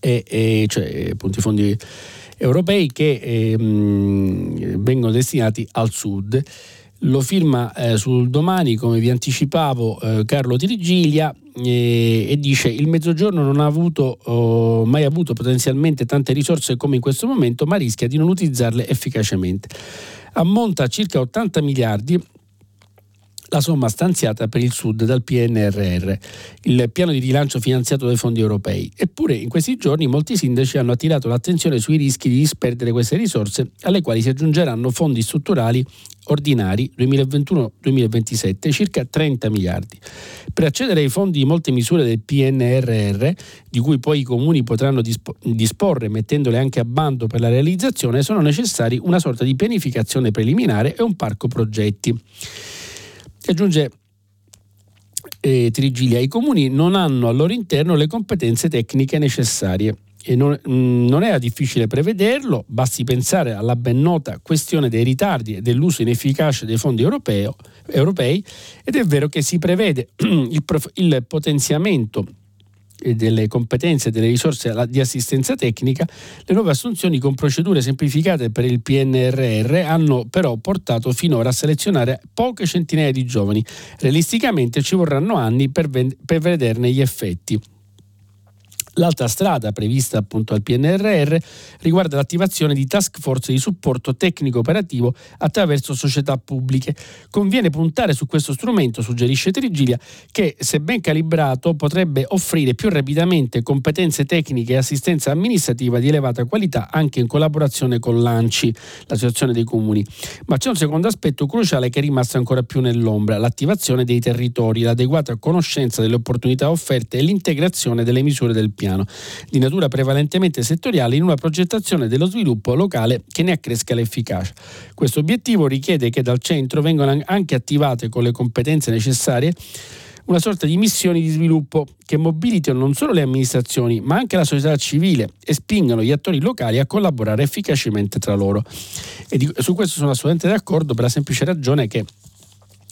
e, e cioè appunto i fondi europei che eh, vengono destinati al sud. Lo firma eh, sul domani, come vi anticipavo, eh, Carlo Tirigiglia e dice il Mezzogiorno non ha avuto, oh, mai avuto potenzialmente tante risorse come in questo momento, ma rischia di non utilizzarle efficacemente. Ammonta a circa 80 miliardi la somma stanziata per il Sud dal PNRR, il piano di rilancio finanziato dai fondi europei. Eppure in questi giorni molti sindaci hanno attirato l'attenzione sui rischi di disperdere queste risorse, alle quali si aggiungeranno fondi strutturali ordinari 2021-2027 circa 30 miliardi. Per accedere ai fondi di molte misure del PNRR, di cui poi i comuni potranno disporre mettendole anche a bando per la realizzazione, sono necessari una sorta di pianificazione preliminare e un parco progetti. E aggiunge eh, Trigilia, i comuni non hanno al loro interno le competenze tecniche necessarie. E non, mm, non, era difficile prevederlo, basti pensare alla ben nota questione dei ritardi e dell'uso inefficace dei fondi europeo, europei ed è vero che si prevede <clears throat> il, il potenziamento delle competenze e delle risorse di assistenza tecnica, le nuove assunzioni con procedure semplificate per il PNRR hanno però portato finora a selezionare poche centinaia di giovani. Realisticamente ci vorranno anni per, per vederne gli effetti. L'altra strada prevista appunto al PNRR riguarda l'attivazione di task force di supporto tecnico operativo attraverso società pubbliche. Conviene puntare su questo strumento, suggerisce Trigilia, che se ben calibrato potrebbe offrire più rapidamente competenze tecniche e assistenza amministrativa di elevata qualità anche in collaborazione con l'ANCI, l'associazione dei comuni. Ma c'è un secondo aspetto cruciale che è rimasto ancora più nell'ombra, l'attivazione dei territori, l'adeguata conoscenza delle opportunità offerte e l'integrazione delle misure del piano, di natura prevalentemente settoriale, in una progettazione dello sviluppo locale che ne accresca l'efficacia. Questo obiettivo richiede che dal centro vengano anche attivate con le competenze necessarie una sorta di missioni di sviluppo che mobilitino non solo le amministrazioni, ma anche la società civile e spingano gli attori locali a collaborare efficacemente tra loro. E su questo sono assolutamente d'accordo per la semplice ragione che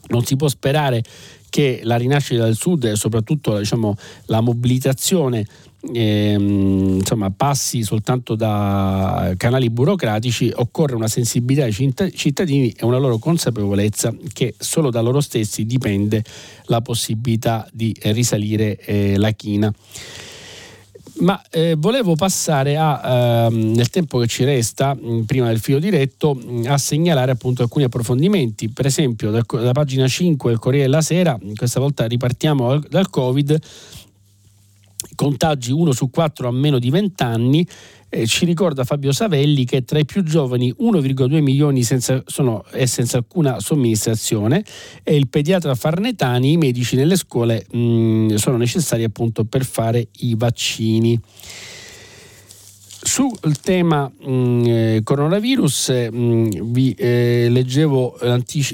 non si può sperare che la rinascita del sud e soprattutto diciamo, la mobilitazione ehm, insomma, passi soltanto da canali burocratici, occorre una sensibilità ai cittadini e una loro consapevolezza che solo da loro stessi dipende la possibilità di risalire eh, la china. Ma eh, volevo passare a, ehm, nel tempo che ci resta, mh, prima del filo diretto, mh, a segnalare appunto alcuni approfondimenti. Per esempio, da, dalla pagina 5 del Corriere della Sera, questa volta ripartiamo dal, dal Covid, contagi 1 su 4 a meno di 20 anni, eh, ci ricorda Fabio Savelli che tra i più giovani 1,2 milioni senza, sono, è senza alcuna somministrazione e il pediatra Farnetani, i medici nelle scuole mh, mm, sono necessari appunto per fare i vaccini. Sul tema mh, mm, eh, coronavirus mh, mm, vi eh, leggevo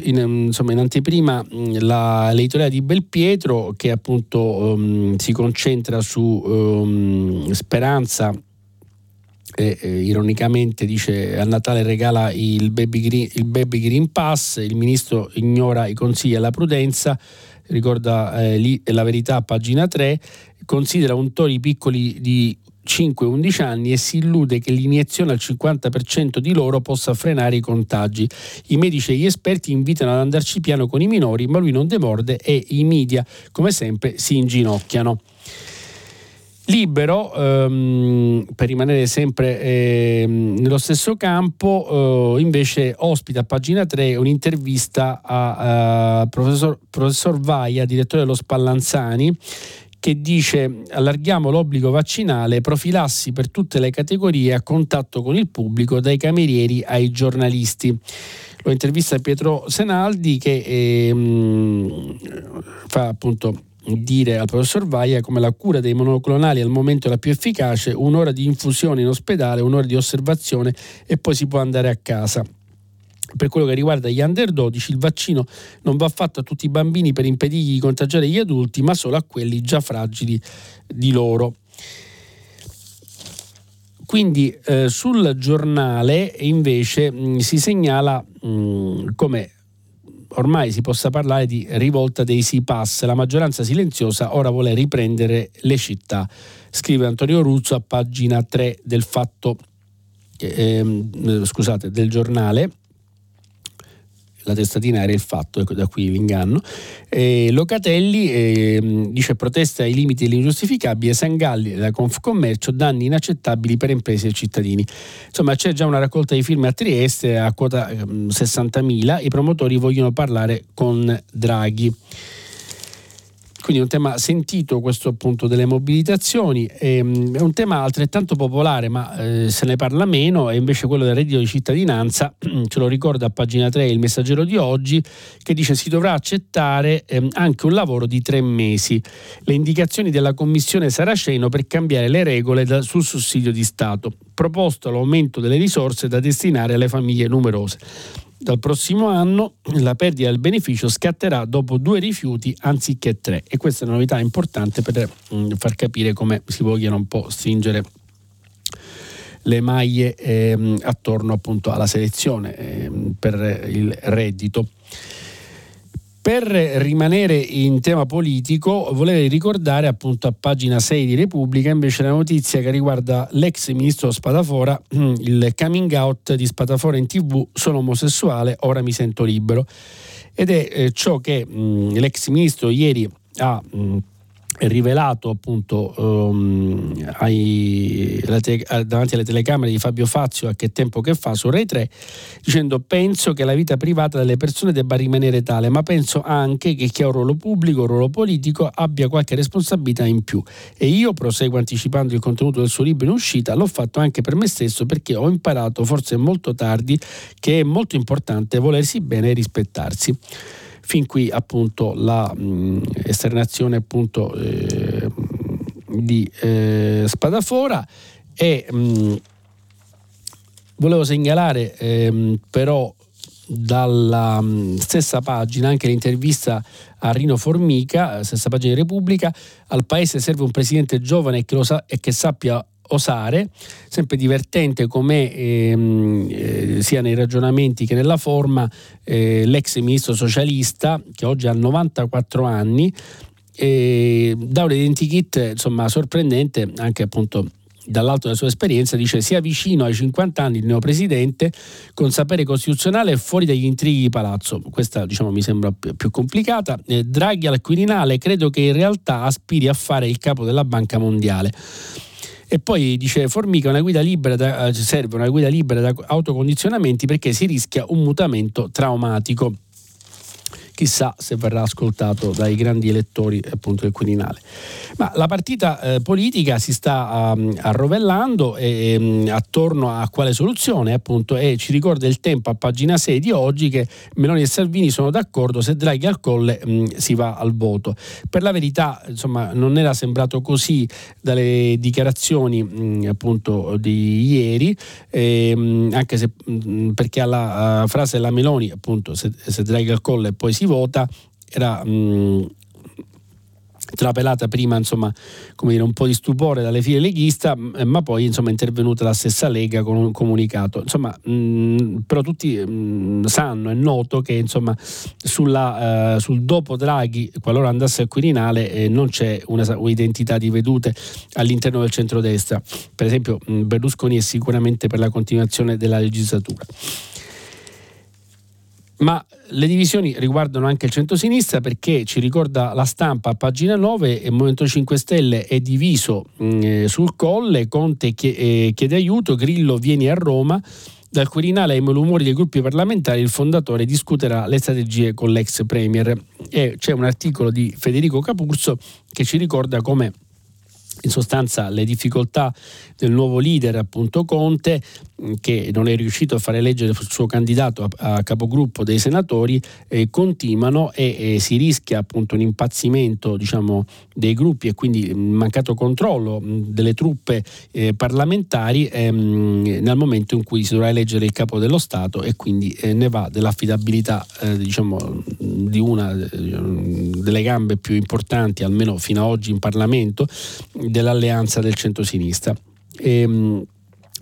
in, insomma, in anteprima mh, la, l'editoriale di Belpietro che appunto um, si concentra su um, Speranza e, eh, ironicamente dice a Natale regala il baby, green, il baby, green, Pass, il ministro ignora i consigli alla prudenza, ricorda eh, lì la verità pagina 3, considera untori piccoli di 5-11 anni e si illude che l'iniezione al 50% di loro possa frenare i contagi. I medici e gli esperti invitano ad andarci piano con i minori, ma lui non demorde e i media, come sempre, si inginocchiano. Libero, ehm, per rimanere sempre ehm, nello stesso campo, eh, invece ospita a pagina 3 un'intervista a, a professor, professor Vaia, direttore dello Spallanzani, che dice allarghiamo l'obbligo vaccinale, profilassi per tutte le categorie a contatto con il pubblico, dai camerieri ai giornalisti. Lo intervista Pietro Senaldi che ehm, fa appunto dire al professor Vaia come la cura dei monoclonali al momento è la più efficace, un'ora di infusione in ospedale, un'ora di osservazione e poi si può andare a casa. Per quello che riguarda gli under 12, il vaccino non va fatto a tutti i bambini per impedirgli di contagiare gli adulti, ma solo a quelli già fragili di loro. Quindi eh, sul giornale invece mh, si segnala mh, come ormai si possa parlare di rivolta dei Pass. La maggioranza silenziosa ora vuole riprendere le città. Scrive Antonio Ruzzo a pagina 3 del fatto, eh, scusate, del giornale la testatina era il fatto, ecco da qui l'inganno. Eh, Locatelli eh, dice protesta ai limiti dell'ingiustificabile, Sangalli la Confcommercio, danni inaccettabili per imprese e cittadini. Insomma c'è già una raccolta di firme a Trieste a quota eh, 60.000, i promotori vogliono parlare con Draghi. Quindi è un tema sentito questo appunto delle mobilitazioni, ehm, è un tema altrettanto popolare ma eh, se ne parla meno, è invece quello del reddito di cittadinanza, <clears throat> ce lo ricorda a pagina 3 il messaggero di oggi, che dice si dovrà accettare ehm, anche un lavoro di tre mesi. Le indicazioni della Commissione Saraceno per cambiare le regole sul sussidio di Stato, proposto l'aumento delle risorse da destinare alle famiglie numerose. Dal prossimo anno la perdita del beneficio scatterà dopo due rifiuti anziché tre e questa è una novità importante per mm, far capire come si vogliono un po' stringere le maglie ehm, attorno appunto alla selezione ehm, per il reddito. Per rimanere in tema politico, volevo ricordare appunto a pagina 6 di Repubblica invece la notizia che riguarda l'ex ministro Spadafora, <clears throat> il coming out di Spadafora in tv, sono omosessuale, ora mi sento libero. Ed è eh, ciò che mh, l'ex ministro ieri ha mh, rivelato appunto um, ai, te- davanti alle telecamere di Fabio Fazio a che tempo che fa su Rai 3 dicendo penso che la vita privata delle persone debba rimanere tale ma penso anche che chi ha un ruolo pubblico, un ruolo politico abbia qualche responsabilità in più e io proseguo anticipando il contenuto del suo libro in uscita l'ho fatto anche per me stesso perché ho imparato forse molto tardi che è molto importante volersi bene e rispettarsi Fin qui appunto la mh, esternazione appunto eh, di eh, Spadafora. E mh, volevo segnalare ehm, però dalla stessa pagina anche l'intervista a Rino Formica, stessa pagina di Repubblica, al paese serve un presidente giovane che sa- e che sappia osare, sempre divertente come ehm, eh, sia nei ragionamenti che nella forma eh, l'ex ministro socialista che oggi ha 94 anni e dà un identikit insomma sorprendente anche appunto dall'alto della sua esperienza, dice sia vicino ai 50 anni il neopresidente con sapere costituzionale e fuori dagli intrighi di palazzo. Questa diciamo, mi sembra più complicata. Eh, Draghi al Quirinale credo che in realtà aspiri a fare il capo della Banca Mondiale. E poi dice Formica una guida libera da, eh, serve una guida libera da autocondizionamenti perché si rischia un mutamento traumatico chissà se verrà ascoltato dai grandi elettori appunto del Quirinale. Ma la partita eh, politica si sta um, arrovellando e, um, attorno a quale soluzione appunto e ci ricorda il tempo a pagina 6 di oggi che Meloni e Salvini sono d'accordo se Draghi al colle um, si va al voto. Per la verità insomma non era sembrato così dalle dichiarazioni appunto di ieri eh, anche se perché alla uh, frase della Meloni appunto se, se Draghi al colle poi si vota era mh, trapelata prima insomma come dire un po' di stupore dalle file leghista ma poi insomma è intervenuta la stessa Lega con un comunicato. Insomma mh, però tutti mh, sanno è noto che insomma sulla, uh, sul dopo Draghi qualora andasse al Quirinale eh, non c'è una, un'identità di vedute all'interno del centrodestra. Per esempio Berlusconi è sicuramente per la continuazione della legislatura ma le divisioni riguardano anche il centro-sinistra perché ci ricorda la stampa a pagina 9 il Movimento 5 Stelle è diviso mh, mm, sul colle, Conte eh, chiede aiuto, Grillo vieni a Roma, dal Quirinale ai malumori dei gruppi parlamentari il fondatore discuterà le strategie con l'ex premier. E c'è un articolo di Federico Capurso che ci ricorda come in sostanza le difficoltà del nuovo leader appunto Conte che non è riuscito a fare eleggere il suo candidato a, a capogruppo dei senatori eh, continuano e, e, si rischia appunto un impazzimento diciamo, dei gruppi e quindi mancato controllo delle truppe eh, parlamentari ehm, nel momento in cui si dovrà eleggere il capo dello Stato e quindi eh, ne va dell'affidabilità eh, diciamo, di una eh, delle gambe più importanti almeno fino ad oggi in Parlamento dell'alleanza del centro-sinistra. Ehm,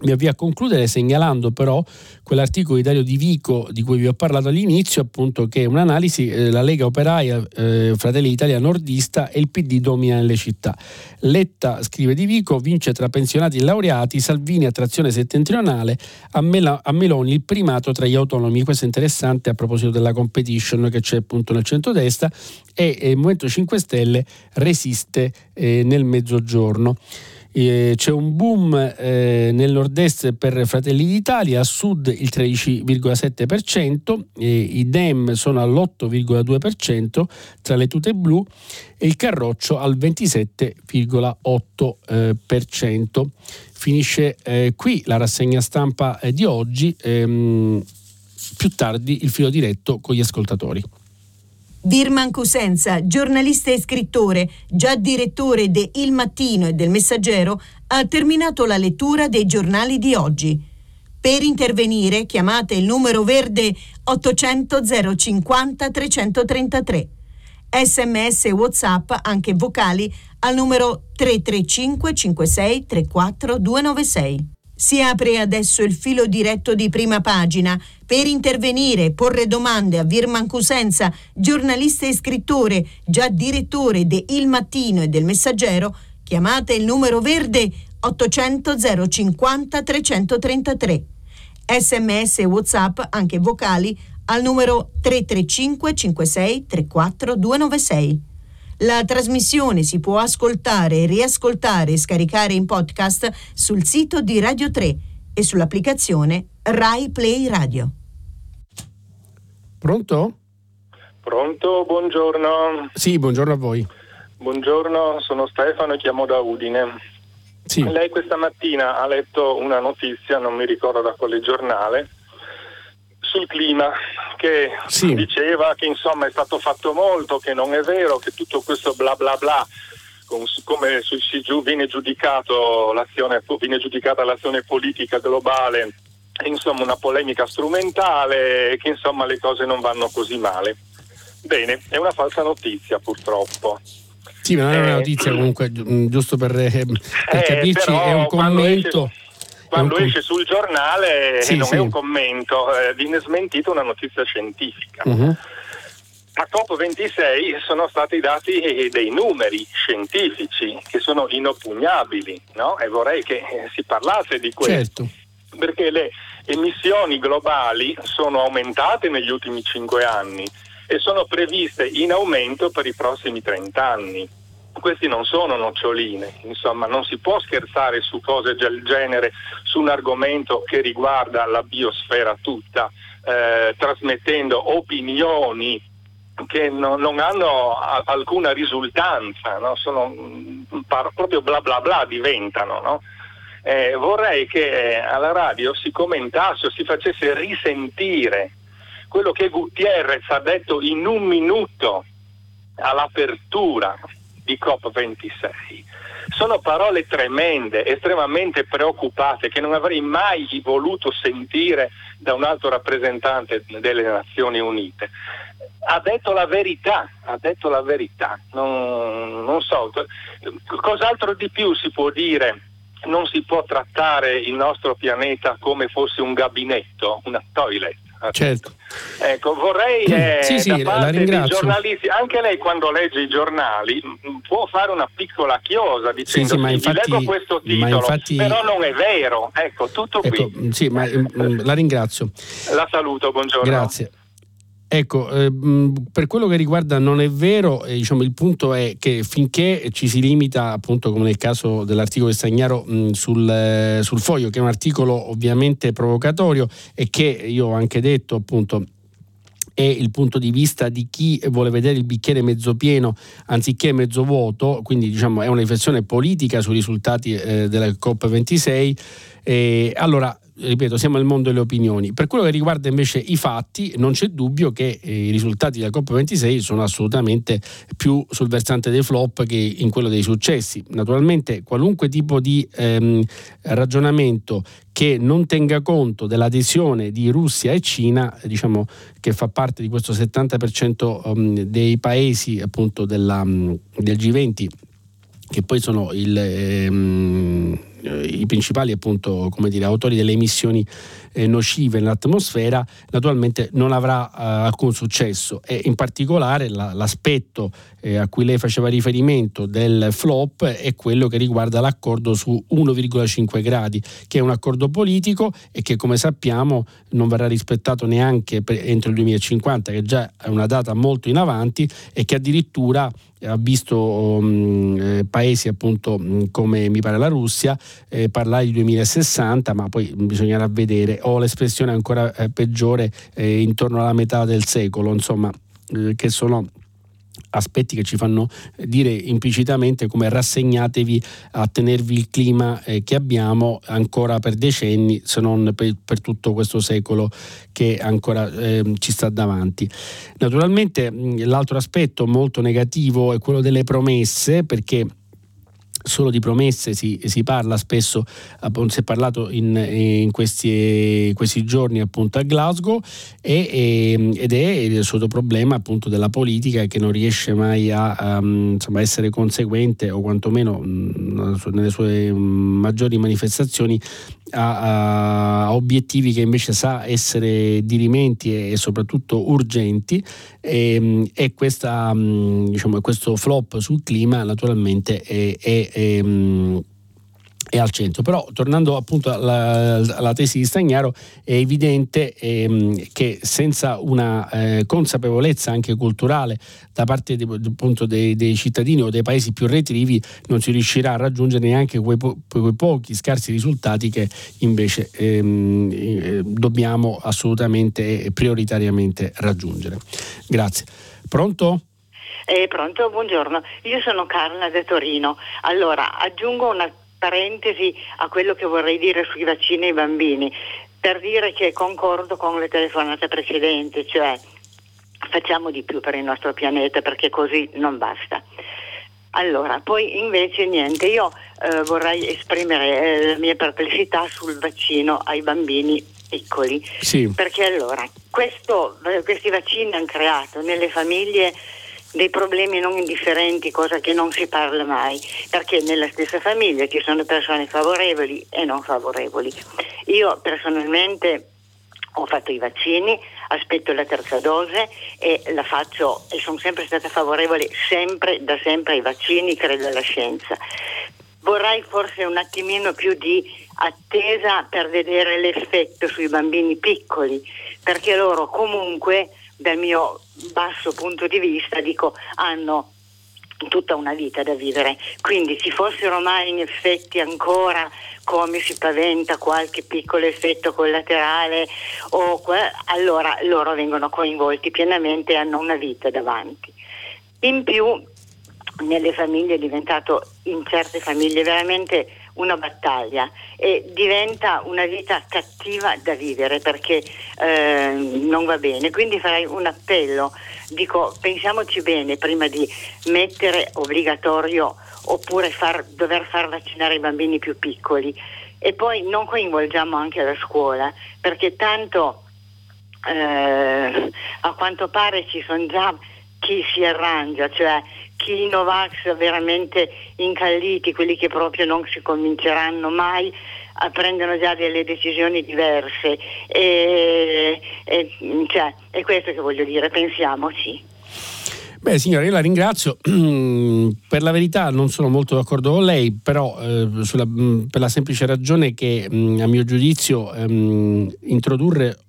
mi avvio a concludere segnalando però quell'articolo di Dario Di Vico di cui vi ho parlato all'inizio, appunto che è un'analisi, eh, Lega Operaia, eh, Fratelli d'Italia nordista e il PD domina nelle città. Letta, scrive Di Vico, vince tra pensionati e laureati, Salvini attrazione settentrionale, a, Mela, a Meloni il primato tra gli autonomi. Questo è interessante a proposito della competition che c'è appunto nel centrodestra e il Movimento 5 Stelle resiste eh, nel mezzogiorno. Eh, c'è un boom eh, nel nord-est per Fratelli d'Italia, a sud il 13,7%, eh, i Dem sono all'8,2% tra le tute blu e il Carroccio al 27,8%. Finisce eh, qui la rassegna stampa di oggi, ehm, più tardi il filo diretto con gli ascoltatori. Virman Cosenza, giornalista e scrittore, già direttore de Il Mattino e del Messaggero, ha terminato la lettura dei giornali di oggi. Per intervenire chiamate il numero verde 800 050 333. Sms WhatsApp, anche vocali, al numero 335 56 34 296. Si apre adesso il filo diretto di prima pagina. Per intervenire e porre domande a Virman Cusenza, giornalista e scrittore, già direttore de Il Mattino e del Messaggero, chiamate il numero verde 800 050 333. Sms e WhatsApp, anche vocali, al numero 335 56 34 296. La trasmissione si può ascoltare, riascoltare e scaricare in podcast sul sito di Radio 3 e sull'applicazione Rai Play Radio. Pronto? Pronto, buongiorno. Sì, buongiorno a voi. Buongiorno, sono Stefano e chiamo da Udine. Sì. Lei questa mattina ha letto una notizia, non mi ricordo da quale giornale, sul clima che sì. diceva che insomma è stato fatto molto, che non è vero, che tutto questo bla bla bla come viene, viene giudicata l'azione politica globale, insomma una polemica strumentale e che insomma le cose non vanno così male. Bene, è una falsa notizia purtroppo. Sì, ma non è una notizia comunque, giusto per, per capirci, è un commento quando esce sul giornale sì, non sì. è un commento, eh, viene smentita una notizia scientifica. Uh-huh. A COP26 sono stati dati dei numeri scientifici che sono inoppugnabili no? e vorrei che si parlasse di questo. Certo. Perché le emissioni globali sono aumentate negli ultimi cinque anni e sono previste in aumento per i prossimi 30 anni questi non sono noccioline, insomma non si può scherzare su cose del genere, su un argomento che riguarda la biosfera tutta, eh, trasmettendo opinioni che no, non hanno a, alcuna risultanza, no? sono mm, par- proprio bla bla bla diventano. No? Eh, vorrei che alla radio si commentasse o si facesse risentire quello che Gutierrez ha detto in un minuto all'apertura di COP26. Sono parole tremende, estremamente preoccupate, che non avrei mai voluto sentire da un altro rappresentante delle Nazioni Unite. Ha detto la verità, ha detto la verità. Non, non so, cos'altro di più si può dire? Non si può trattare il nostro pianeta come fosse un gabinetto, una toilet Certo. Ecco, vorrei eh, sì, sì, la ringrazio. giornalisti, anche lei quando legge i giornali può fare una piccola chiosa dicendo sì, sì, ma infatti, leggo questo titolo, infatti, però non è vero. Ecco, tutto ecco, qui. Sì, ma la ringrazio. La saluto, buongiorno. Grazie. Ecco, eh, per quello che riguarda non è vero, eh, diciamo, il punto è che finché ci si limita, appunto come nel caso dell'articolo di Stagnaro mh, sul, eh, sul, foglio, che è un articolo ovviamente provocatorio e che io ho anche detto appunto è il punto di vista di chi vuole vedere il bicchiere mezzo pieno anziché mezzo vuoto, quindi diciamo è una riflessione politica sui risultati eh, della COP26. Eh, allora, ripeto, siamo al mondo delle opinioni. Per quello che riguarda invece i fatti, non c'è dubbio che eh, i risultati della COP26 sono assolutamente più sul versante dei flop che in quello dei successi. Naturalmente qualunque tipo di ehm, ragionamento che non tenga conto dell'adesione di Russia e Cina, diciamo che fa parte di questo 70% um, dei paesi appunto della, del G20 che poi sono il, ehm, eh, i principali appunto, dire, autori delle emissioni eh, nocive nell'atmosfera, naturalmente non avrà eh, alcun successo. E in particolare la, l'aspetto eh, a cui lei faceva riferimento del flop è quello che riguarda l'accordo su 1,5 gradi, che è un accordo politico e che come sappiamo non verrà rispettato neanche per, entro il 2050, che già è una data molto in avanti e che addirittura ha visto um, eh, paesi appunto mm, come mi pare la Russia eh, parlare di 2060 ma poi bisognerà vedere. O l'espressione ancora eh, peggiore eh, intorno alla metà del secolo insomma eh, che sono aspetti che ci fanno dire implicitamente come rassegnatevi a tenervi il clima eh, che abbiamo ancora per decenni se non per, per tutto questo secolo che ancora eh, ci sta davanti. Naturalmente l'altro aspetto molto negativo è quello delle promesse perché solo di promesse si, si parla spesso, si è parlato in, in questi, questi, giorni appunto a Glasgow e, e, ed è il solito problema appunto della politica che non riesce mai a, a insomma, essere conseguente o quantomeno mh, nelle sue maggiori manifestazioni a, a, obiettivi che invece sa essere dirimenti e, e soprattutto urgenti. E, e questa, diciamo, questo flop sul clima naturalmente è, è, è è al centro. Però tornando appunto alla, alla tesi di Stagnaro è evidente ehm, che senza una eh, consapevolezza anche culturale da parte di, appunto dei, dei, cittadini o dei paesi più retrivi non si riuscirà a raggiungere neanche quei, po- quei pochi scarsi risultati che invece ehm, eh, dobbiamo assolutamente e prioritariamente raggiungere. Grazie. Pronto? Eh, pronto, buongiorno. Io sono Carla da Torino. Allora, aggiungo una parentesi a quello che vorrei dire sui vaccini ai bambini, per dire che concordo con le telefonate precedenti, cioè facciamo di più per il nostro pianeta perché così non basta. Allora, poi invece niente, io eh, vorrei esprimere eh, la mia perplessità sul vaccino ai bambini piccoli, sì. perché allora questo, eh, questi vaccini hanno creato nelle famiglie dei problemi non indifferenti, cosa che non si parla mai, perché nella stessa famiglia ci sono persone favorevoli e non favorevoli. Io personalmente ho fatto i vaccini, aspetto la terza dose e la faccio e sono sempre stata favorevole sempre da sempre ai vaccini, credo alla scienza. Vorrei forse un attimino più di attesa per vedere l'effetto sui bambini piccoli, perché loro comunque dal mio basso punto di vista dico hanno tutta una vita da vivere. Quindi ci fossero mai in effetti ancora come si paventa qualche piccolo effetto collaterale, o, allora loro vengono coinvolti pienamente e hanno una vita davanti. In più nelle famiglie è diventato in certe famiglie veramente una battaglia e diventa una vita cattiva da vivere perché eh, non va bene. Quindi farei un appello, dico pensiamoci bene prima di mettere obbligatorio oppure far, dover far vaccinare i bambini più piccoli e poi non coinvolgiamo anche la scuola perché tanto eh, a quanto pare ci sono già chi si arrangia, cioè chi Novax veramente incalliti, quelli che proprio non si convinceranno mai, prendono già delle decisioni diverse. E, e, cioè, è questo che voglio dire, pensiamoci. Beh signora, io la ringrazio. <clears throat> per la verità non sono molto d'accordo con lei, però eh, sulla, per la semplice ragione che a mio giudizio ehm, introdurre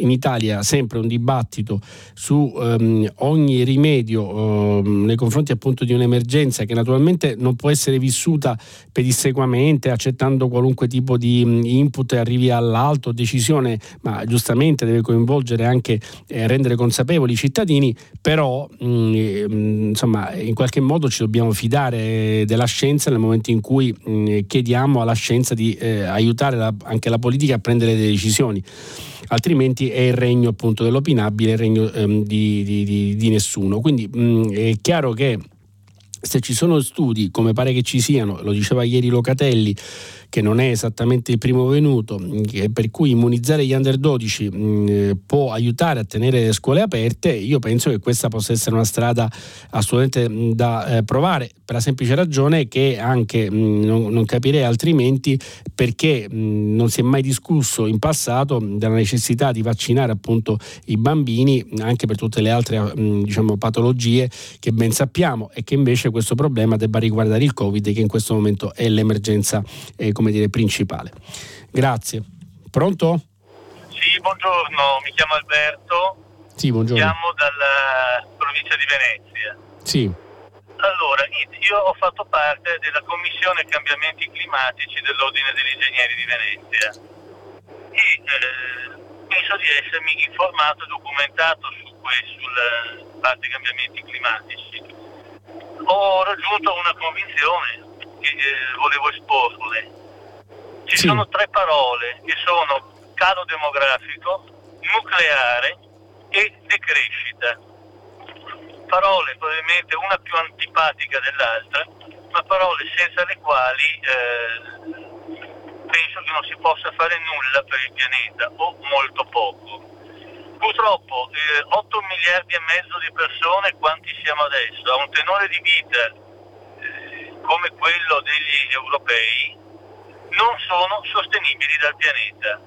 in Italia sempre un dibattito su um, ogni rimedio um, nei confronti appunto di un'emergenza che naturalmente non può essere vissuta pedissequamente accettando qualunque tipo di um, input e arrivi all'alto decisione ma giustamente deve coinvolgere anche eh, rendere consapevoli i cittadini però insomma in qualche modo ci dobbiamo fidare della scienza nel momento in cui chiediamo alla scienza di eh, aiutare la, anche la politica a prendere delle decisioni. Altrimenti è il regno appunto dell'opinabile, il regno ehm, di, di, di, di, nessuno. Quindi mh, è chiaro che se ci sono studi, come pare che ci siano, lo diceva ieri Locatelli, che non è esattamente il primo venuto, per cui immunizzare gli under 12 mh, può aiutare a tenere le scuole aperte, io penso che questa possa essere una strada assolutamente da eh, provare, per la semplice ragione che anche mh, non, capirei altrimenti perché non si è mai discusso in passato della necessità di vaccinare appunto i bambini anche per tutte le altre diciamo, patologie che ben sappiamo e che invece questo problema debba riguardare il Covid che in questo momento è l'emergenza eh, come dire, principale. Grazie. Pronto? Sì, buongiorno, mi chiamo Alberto. Sì, buongiorno. Chiamo dalla provincia di Venezia. Sì. Allora, io ho fatto parte della Commissione Cambiamenti Climatici dell'Ordine degli Ingegneri di Venezia e eh, penso di essermi informato e documentato su questo, sulla parte cambiamenti climatici. Ho raggiunto una convinzione che eh, volevo esporle ci sì. sono tre parole che sono calo demografico, nucleare e decrescita. Parole probabilmente una più antipatica dell'altra, ma parole senza le quali eh, penso che non si possa fare nulla per il pianeta o molto poco. Purtroppo eh, 8 miliardi e mezzo di persone, quanti siamo adesso, a un tenore di vita eh, come quello degli europei, non sono sostenibili dal pianeta.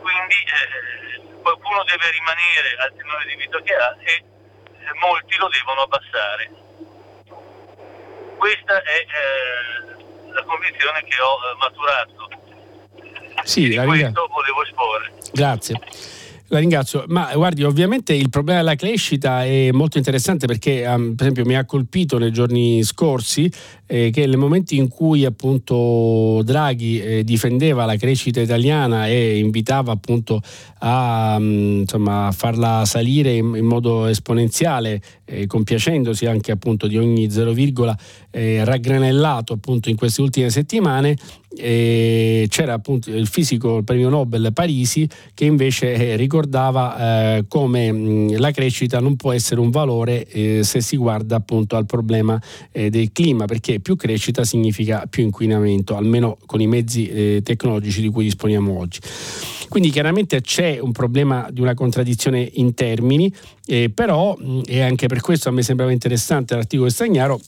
Quindi eh, qualcuno deve rimanere al tenore di vita che ha e eh, molti lo devono abbassare. Questa è eh, la convinzione che ho eh, maturato. Sì, di questo volevo esporre. Grazie. La ringrazio, ma guardi, ovviamente il problema della crescita è molto interessante perché, um, per esempio, mi ha colpito nei giorni scorsi eh, che nel momento in cui appunto Draghi eh, difendeva la crescita italiana e invitava appunto a, um, insomma, a farla salire in, in modo esponenziale, eh, compiacendosi anche appunto di ogni 0, eh, raggranellato appunto in queste ultime settimane, eh, c'era appunto il fisico, il premio Nobel Parisi, che invece eh, ricordava eh, come mh, la crescita non può essere un valore eh, se si guarda appunto al problema eh, del clima, perché più crescita significa più inquinamento, almeno con i mezzi eh, tecnologici di cui disponiamo oggi. Quindi chiaramente c'è un problema di una contraddizione in termini, però, mh, e anche per questo a me sembrava interessante l'articolo di Stagnaro,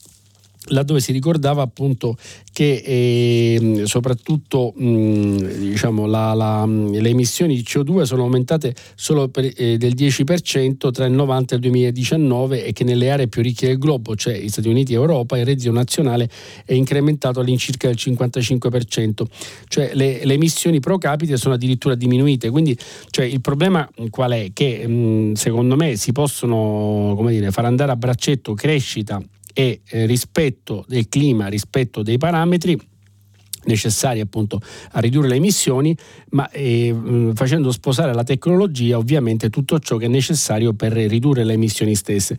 laddove si ricordava appunto che eh, soprattutto mh, diciamo, la, la, le emissioni di CO2 sono aumentate solo per, eh, del 10% tra il 90 e il 2019 e che nelle aree più ricche del globo, cioè gli Stati Uniti e Europa, il reddito nazionale è incrementato all'incirca del 55%, cioè le, le emissioni pro capite sono addirittura diminuite, quindi cioè, il problema qual è? Che mh, secondo me si possono dire, far andare a braccetto crescita e eh, rispetto del clima, rispetto dei parametri necessari appunto a ridurre le emissioni, ma eh, facendo sposare la tecnologia ovviamente tutto ciò che è necessario per ridurre le emissioni stesse.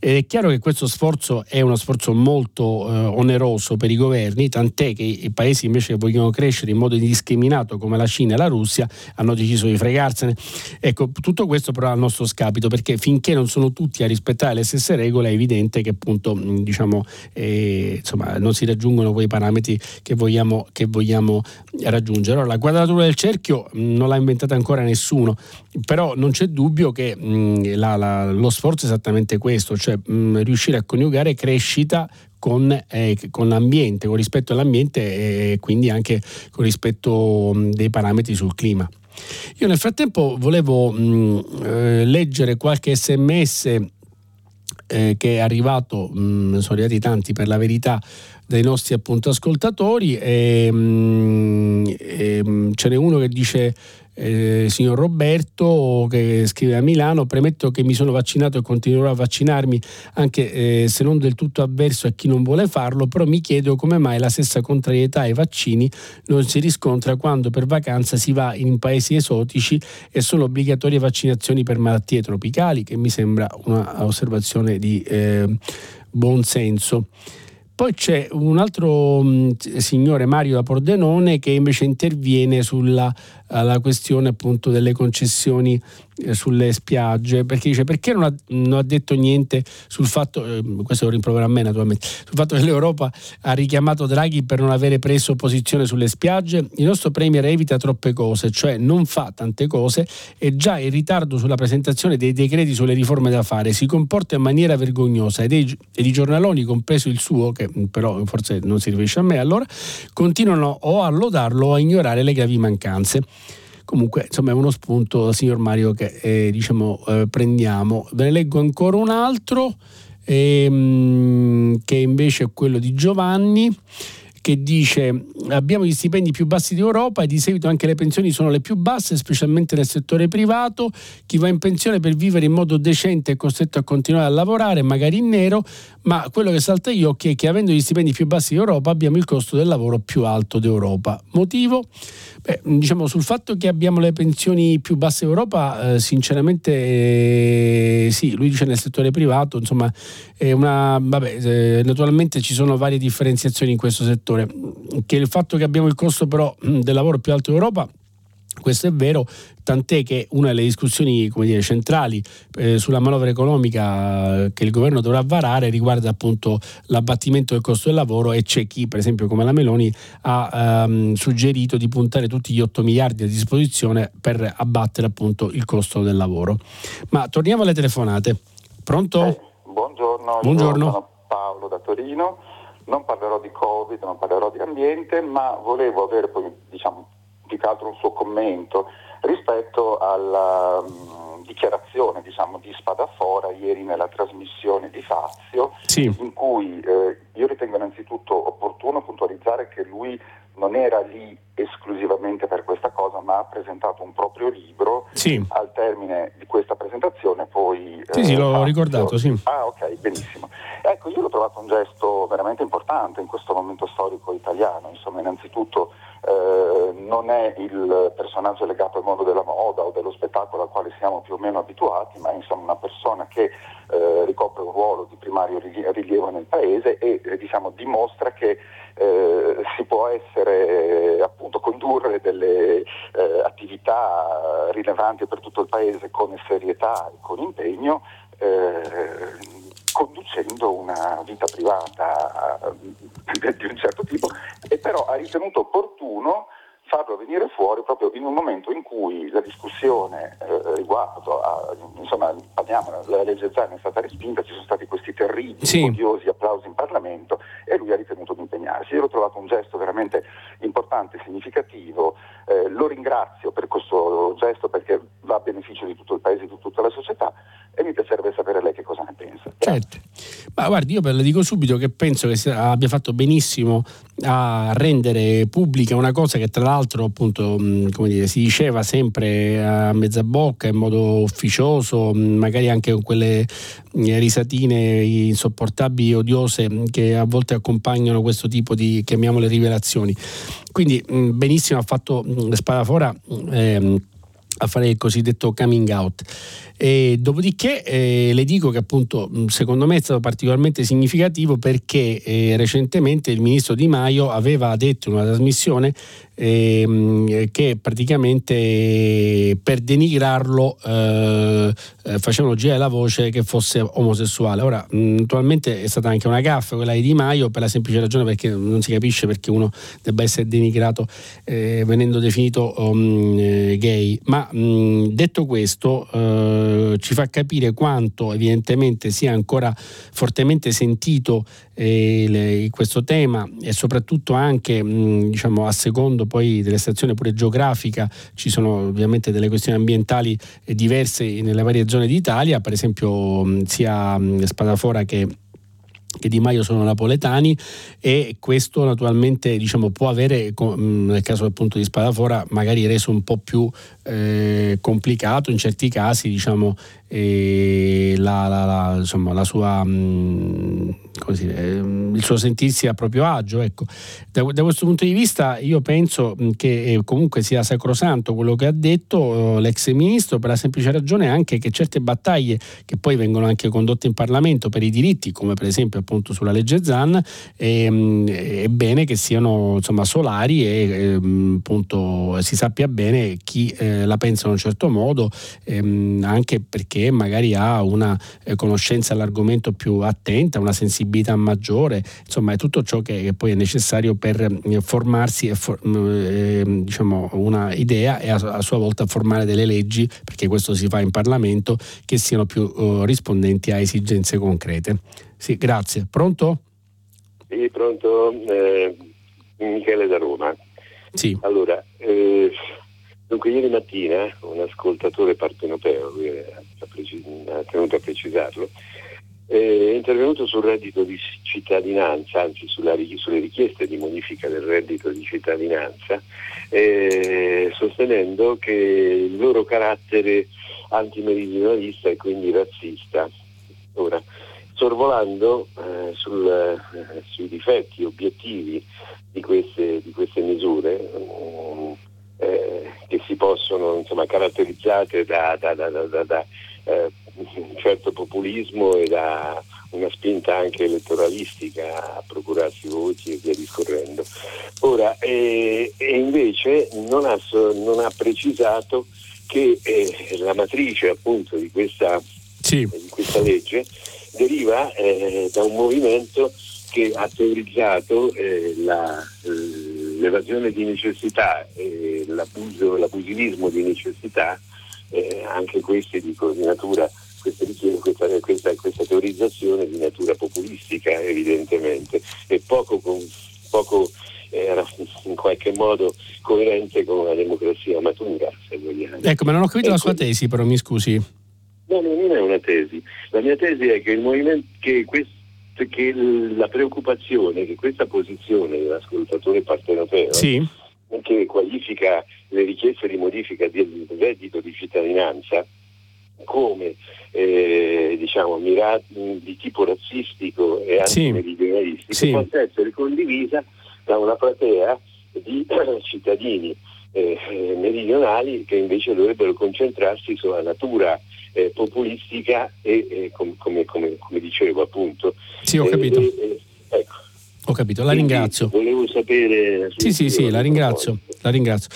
È chiaro che questo sforzo è uno sforzo molto eh, oneroso per i governi, tant'è che i paesi invece che vogliono crescere in modo indiscriminato come la Cina e la Russia hanno deciso di fregarsene. Ecco, tutto questo però al nostro scapito, perché finché non sono tutti a rispettare le stesse regole è evidente che appunto diciamo, eh, insomma, non si raggiungono quei parametri che vogliamo, che vogliamo raggiungere. Allora, la quadratura del cerchio non l'ha inventata ancora nessuno, però non c'è dubbio che mh, la, la, lo sforzo è esattamente questo, cioè mh, riuscire a coniugare crescita con, eh, con, l'ambiente, con rispetto all'ambiente e quindi anche con rispetto mh, dei parametri sul clima. Io nel frattempo volevo eh, leggere qualche sms eh, che è arrivato, mh, sono arrivati tanti per la verità, dai nostri appunto ascoltatori e, mh, e, ce n'è uno che dice eh, signor Roberto che scrive a Milano, premetto che mi sono vaccinato e continuerò a vaccinarmi anche eh, se non del tutto avverso a chi non vuole farlo, però mi chiedo come mai la stessa contrarietà ai vaccini non si riscontra quando per vacanza si va in paesi esotici e sono obbligatorie vaccinazioni per malattie tropicali, che mi sembra un'osservazione di eh, buon senso. Poi c'è un altro mh, signore, Mario da Pordenone, che invece interviene sulla questione appunto delle concessioni eh, sulle spiagge, perché dice perché non ha, non ha detto niente sul fatto, eh, questo lo rimprovera a me naturalmente, sul fatto che l'Europa ha richiamato Draghi per non avere preso posizione sulle spiagge, il nostro Premier evita troppe cose, cioè non fa tante cose e già in ritardo sulla presentazione dei decreti sulle riforme da fare, si comporta in maniera vergognosa ed, i, giornaloni, compreso il suo, che però forse non si riferisce a me allora, continuano o a lodarlo o a ignorare le gravi mancanze. Comunque, insomma, è uno spunto, signor Mario, che eh, diciamo, eh, prendiamo. Ve ne leggo ancora un altro, ehm, che invece è quello di Giovanni che dice abbiamo gli stipendi più bassi d'Europa e di seguito anche le pensioni sono le più basse, specialmente nel settore privato. Chi va in pensione per vivere in modo decente è costretto a continuare a lavorare, magari in nero, ma quello che salta occhi è che avendo gli stipendi più bassi d'Europa abbiamo il costo del lavoro più alto d'Europa. Motivo? Beh, diciamo sul fatto che abbiamo le pensioni più basse d'Europa, eh, sinceramente eh, sì, lui dice nel settore privato, insomma, una, vabbè, eh, naturalmente ci sono varie differenziazioni in questo settore, che il fatto che abbiamo il costo però del lavoro più alto d'Europa questo è vero, tant'è che una delle discussioni dire, centrali eh, sulla manovra economica che il governo dovrà varare riguarda appunto l'abbattimento del costo del lavoro e c'è chi, per esempio come la Meloni, ha ehm, suggerito di puntare tutti gli 8 miliardi a disposizione per abbattere appunto il costo del lavoro. Ma torniamo alle telefonate. Pronto? Eh, buongiorno, buongiorno. sono Paolo da Torino. Non parlerò di Covid, non parlerò di ambiente, ma volevo avere poi diciamo più che altro un suo commento rispetto alla um, dichiarazione diciamo, di Spadafora ieri nella trasmissione di Fazio, sì. in cui eh, io ritengo innanzitutto opportuno puntualizzare che lui non era lì esclusivamente per questa cosa, ma ha presentato un proprio libro. Sì. Al termine di questa presentazione poi... Sì, eh, sì, l'ho Fazio... ricordato, sì. Ah, ok, benissimo. Ecco, io l'ho trovato un gesto veramente importante in questo momento storico italiano, insomma, innanzitutto eh, non è il personaggio legato al mondo della moda o dello spettacolo al quale siamo più o meno abituati, ma insomma una persona che eh, ricopre un ruolo di primario rilievo nel Paese e eh, diciamo, dimostra che eh, si può essere appunto condurre delle eh, attività rilevanti per tutto il Paese con serietà e con impegno conducendo una vita privata di un certo tipo e però ha ritenuto opportuno farlo venire fuori proprio in un momento in cui la discussione eh, riguardo a, insomma, parliamo, la legge Zan è stata respinta, ci sono stati questi terribili, sì. odiosi applausi in Parlamento e lui ha ritenuto di impegnarsi. Io l'ho trovato un gesto veramente importante, significativo, eh, lo ringrazio per questo gesto perché va a beneficio di tutto il Paese, di tutta la società e mi piacerebbe sapere lei che cosa ne pensa. Certo, ma guardi, io le dico subito che penso che abbia fatto benissimo a rendere pubblica una cosa che tra l'altro appunto come dire, si diceva sempre a mezza bocca in modo ufficioso, magari anche con quelle risatine insopportabili, odiose che a volte accompagnano questo tipo di, chiamiamole, rivelazioni. Quindi benissimo ha fatto Spadafora eh, a fare il cosiddetto coming out. E dopodiché eh, le dico che appunto secondo me è stato particolarmente significativo perché eh, recentemente il ministro Di Maio aveva detto in una trasmissione ehm, che praticamente per denigrarlo eh, eh, facevano girare la voce che fosse omosessuale. Ora, naturalmente è stata anche una gaffa quella di Di Maio per la semplice ragione perché non si capisce perché uno debba essere denigrato eh, venendo definito um, gay. Ma mh, detto questo, eh, eh, ci fa capire quanto evidentemente sia ancora fortemente sentito eh, le, questo tema e soprattutto anche mh, diciamo, a secondo poi delle stazioni pure geografica ci sono ovviamente delle questioni ambientali diverse nelle varie zone d'Italia, per esempio mh, sia mh, Spadafora che che Di Maio sono napoletani e questo naturalmente diciamo, può avere, nel caso appunto di Spadafora, magari reso un po' più eh, complicato in certi casi diciamo, eh, la, la, la, insomma, sua... Mh, così, eh, il suo sentirsi a proprio agio. Ecco. Da, da, questo punto di vista io penso che eh, comunque sia sacrosanto quello che ha detto eh, l'ex ministro per la semplice ragione anche che certe battaglie che poi vengono anche condotte in Parlamento per i diritti, come per esempio appunto sulla legge Zan, ehm, è bene che siano insomma, solari e ehm, appunto si sappia bene chi eh, la pensa in un certo modo, ehm, anche perché magari ha una eh, conoscenza all'argomento più attenta, una sensibilità maggiore, insomma è tutto ciò che, che poi è necessario per eh, formarsi e for, eh, diciamo una idea e a, a, sua volta formare delle leggi, perché questo si fa in Parlamento, che siano più eh, rispondenti a esigenze concrete. Sì, grazie. Pronto? Sì, pronto. Eh, Michele da Roma. Sì. Allora, eh, dunque ieri mattina un ascoltatore partenopeo, ha tenuto a precisarlo, è intervenuto sul reddito di cittadinanza, anzi sulla, sulle richieste di modifica del reddito di cittadinanza, eh, sostenendo che il loro carattere antimeridionalista e quindi razzista. Ora, sorvolando eh, sul, eh, sui difetti obiettivi di queste, di queste misure, um, che si possono insomma, caratterizzate da, da, da, da eh, un certo populismo e da una spinta anche elettoralistica a procurarsi voti e via discorrendo. Ora, eh, e invece non ha, non ha precisato che eh, la matrice appunto di questa, sì. di questa legge deriva eh, da un movimento che ha teorizzato eh, la, l'evasione di necessità e l'abuso, l'abusivismo di necessità, eh, anche questi dico di natura questa, questa, questa, teorizzazione di natura populistica evidentemente e poco, poco era in qualche modo coerente con una democrazia matura, se vogliamo. Ecco, ma non ho capito ecco. la sua tesi, però mi scusi. No, no, non è una tesi. La mia tesi è che, il movimento, che, questo, che la preoccupazione, che questa posizione dell'ascoltatore partenopeo sì. che qualifica le richieste di modifica del reddito di cittadinanza come eh, diciamo, mirati, di tipo razzistico e antimeridionalistico sì. possa essere condivisa da una platea di <clears throat> cittadini eh, meridionali che invece dovrebbero concentrarsi sulla natura eh, populistica e, e com, come, come, come, dicevo appunto. Sì, ho capito. ecco. Ho capito, la ringrazio. Volevo sapere. Sì, sì, sì, la ringrazio, la ringrazio.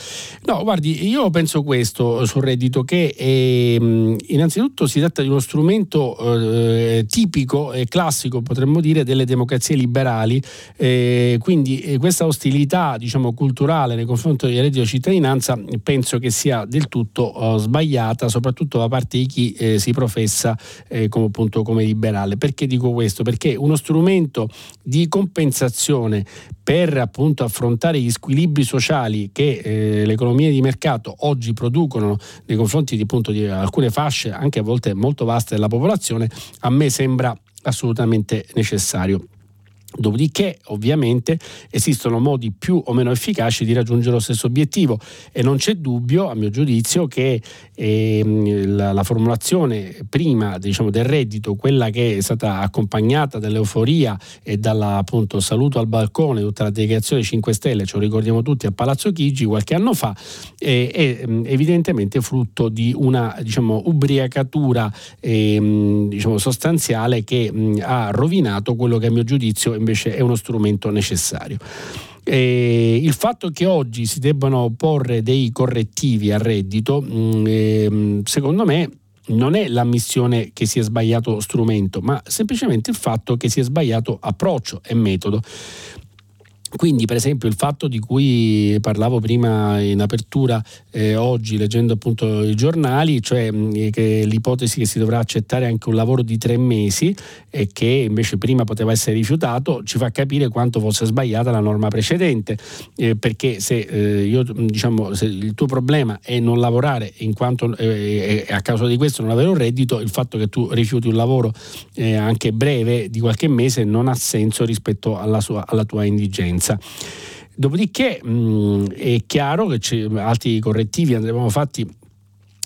No, guardi, io penso questo sul reddito, che eh, innanzitutto si tratta di uno strumento eh, tipico e classico, potremmo dire, delle democrazie liberali, eh, quindi eh, questa ostilità, diciamo, culturale nei confronti del reddito di cittadinanza penso che sia del tutto oh, sbagliata, soprattutto da parte di chi eh, si professa eh, come, appunto, come liberale. Perché dico questo? Perché uno strumento di compensazione compensazione per appunto affrontare gli squilibri sociali che eh, le economie di mercato oggi producono nei confronti di, appunto, di alcune fasce, anche a volte molto vaste della popolazione, a me sembra assolutamente necessario. Dopodiché, ovviamente, esistono modi più o meno efficaci di raggiungere lo stesso obiettivo e non c'è dubbio, a mio giudizio, che ehm, la, la, formulazione prima diciamo, del reddito, quella che è stata accompagnata dall'euforia e appunto, saluto al balcone tutta la delegazione 5 Stelle, ce lo ricordiamo tutti a Palazzo Chigi qualche anno fa, eh, è evidentemente frutto di una diciamo, ubriacatura eh, diciamo, sostanziale che mh, ha rovinato quello che a mio giudizio invece è uno strumento necessario. E il fatto che oggi si debbano porre dei correttivi al reddito, mm, ehm, secondo me, non è l'ammissione che si è sbagliato strumento, ma semplicemente il fatto che si è sbagliato approccio e metodo. Quindi, per esempio, il fatto di cui parlavo prima in apertura eh, oggi, leggendo appunto i giornali, cioè mh, che l'ipotesi che si dovrà accettare anche un lavoro di tre mesi e che invece prima poteva essere rifiutato, ci fa capire quanto fosse sbagliata la norma precedente. Eh, perché se, eh, io, diciamo, se il tuo problema è non lavorare in quanto eh, a causa di questo non avere un reddito, il fatto che tu rifiuti un lavoro eh, anche breve di qualche mese non ha senso rispetto alla, sua, alla tua indigenza differenza. Dopodiché mh, è chiaro che altri correttivi andremo fatti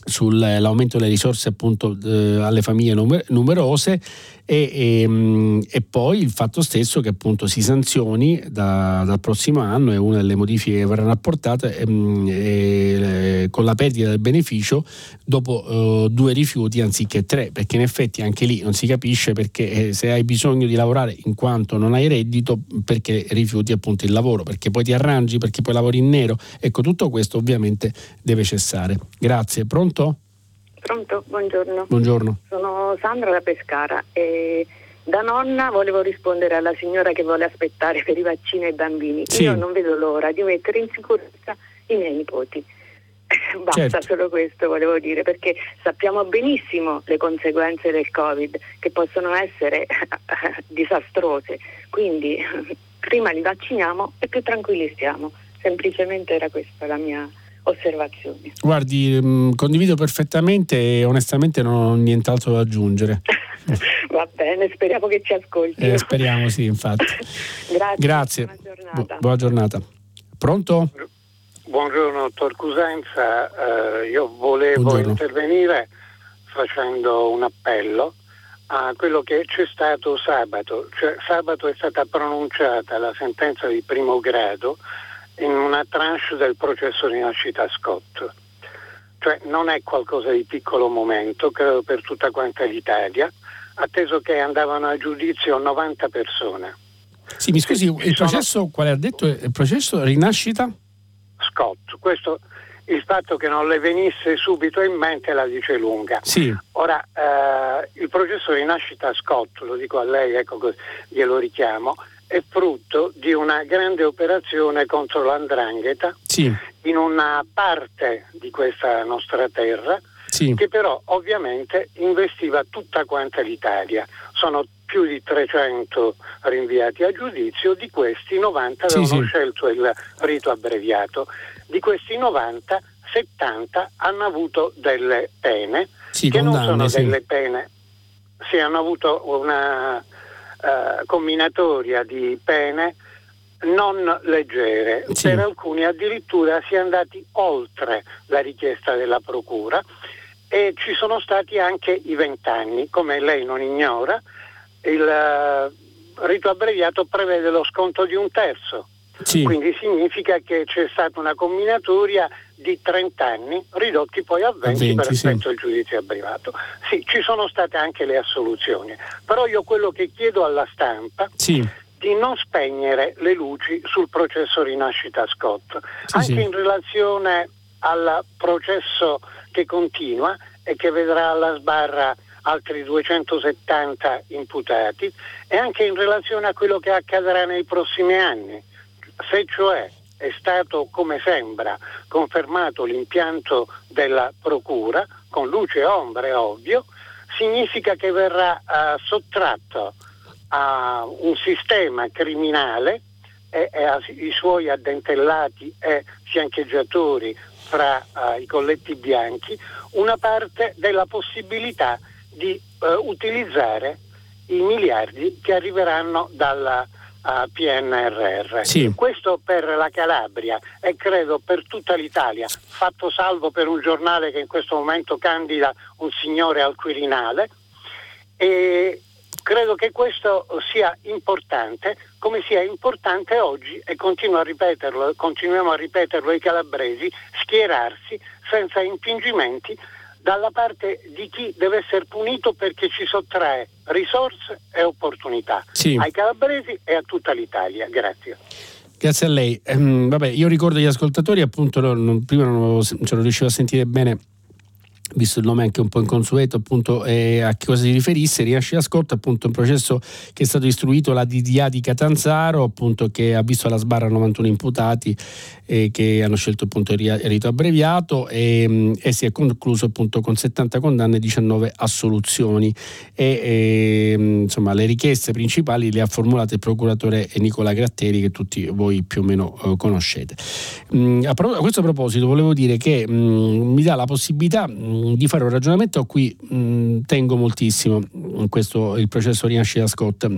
sull'aumento delle risorse appunto eh, alle famiglie numer- numerose e, e, ehm, e, poi il fatto stesso che appunto si sanzioni da, dal prossimo anno è una delle modifiche che verranno apportate ehm, e, con la perdita del beneficio dopo uh, due rifiuti anziché tre perché in effetti anche lì non si capisce perché eh, se hai bisogno di lavorare in quanto non hai reddito perché rifiuti appunto il lavoro perché poi ti arrangi perché poi lavori in nero. Ecco tutto questo ovviamente deve cessare. Grazie. Pronto? Pronto, buongiorno. Buongiorno. Sono Sandra da Pescara e da nonna volevo rispondere alla signora che vuole aspettare per i vaccini ai bambini. Sì. Io non vedo l'ora di mettere in sicurezza i miei nipoti. <laughs> Basta certo. solo questo volevo dire, perché sappiamo benissimo le conseguenze del Covid che possono essere <laughs> disastrose. Quindi <laughs> prima li vacciniamo e più tranquilli stiamo. Semplicemente era questa la mia osservazioni. Guardi, mh, mm, condivido perfettamente e onestamente non ho nient'altro da aggiungere. <laughs> Va bene, speriamo che ci ascolti. Eh, speriamo sì, infatti. <laughs> Grazie. Grazie. Buona giornata. Bu- buona giornata. Pronto? Buongiorno, dottor Cusenza. Uh, io volevo Buongiorno. intervenire facendo un appello a quello che c'è stato sabato. Cioè, sabato è stata pronunciata la sentenza di primo grado in una tranche del processo di nascita Scott. Cioè non è qualcosa di piccolo momento, credo per tutta quanta l'Italia, atteso che andavano a giudizio 90 persone. Sì, mi scusi, il processo, quale ha detto? Il processo rinascita? Scott, questo il fatto che non le venisse subito in mente la dice lunga. Sì. Ora, eh, il processo di nascita Scott, lo dico a lei, ecco glielo richiamo, è frutto di una grande operazione contro l'andrangheta sì. in una parte di questa nostra terra sì. che però ovviamente investiva tutta quanta l'Italia. Sono più di 300 rinviati a giudizio, di questi 90 sì, avevano scelto il rito abbreviato, di questi 90 70 hanno avuto delle pene che non sono delle pene, sì, hanno avuto una eh, combinatoria di pene non leggere, sì. per alcuni addirittura si è andati oltre la richiesta della Procura e ci sono stati anche i vent'anni, come lei non ignora, il uh, rito abbreviato prevede lo sconto di un terzo. Sì. Quindi significa che c'è stata una combinatoria di 30 anni ridotti poi a 20, 20 per effetto sì. del giudizio abbreviato. Sì, ci sono state anche le assoluzioni, però io quello che chiedo alla stampa sì. di non spegnere le luci sul processo Rinascita Scott, sì, anche in relazione al processo che continua e che vedrà alla sbarra altri 270 imputati e anche in relazione a quello che accadrà nei prossimi anni. Se cioè è stato, come sembra, confermato l'impianto della Procura, con luce e ombre ovvio, significa che verrà uh, sottratto a un sistema criminale e, e ai suoi addentellati e fiancheggiatori fra uh, i colletti bianchi una parte della possibilità di uh, utilizzare i miliardi che arriveranno dalla PNRR. Sì. Questo per la Calabria e credo per tutta l'Italia, fatto salvo per un giornale che in questo momento candida un signore al Quirinale. E credo che questo sia importante, come sia importante oggi, e continuo a ripeterlo, continuiamo a ripeterlo ai calabresi, schierarsi senza impingimenti dalla parte di chi deve essere punito perché ci sottrae risorse e opportunità sì. ai calabresi e a tutta l'Italia. Grazie. Grazie a lei. Ehm, vabbè, io ricordo agli ascoltatori, appunto, non, prima non, ce lo riuscivo a sentire bene visto il nome anche un po' inconsueto, appunto eh, a che cosa si riferisse, Rinascita Scott, appunto un processo che è stato istruito la DDA di Catanzaro, appunto che ha visto alla sbarra 91 imputati eh, che hanno scelto appunto il rito abbreviato e, e, si è concluso appunto con 70 condanne e 19 assoluzioni e, e mm, insomma le richieste principali le ha formulate il procuratore Nicola Gratteri che tutti voi più o meno eh, conoscete. Mm, a, pro- a, questo proposito volevo dire che mm, mi dà la possibilità mm, di fare un ragionamento a cui mm, tengo moltissimo questo il processo Rinascita Scott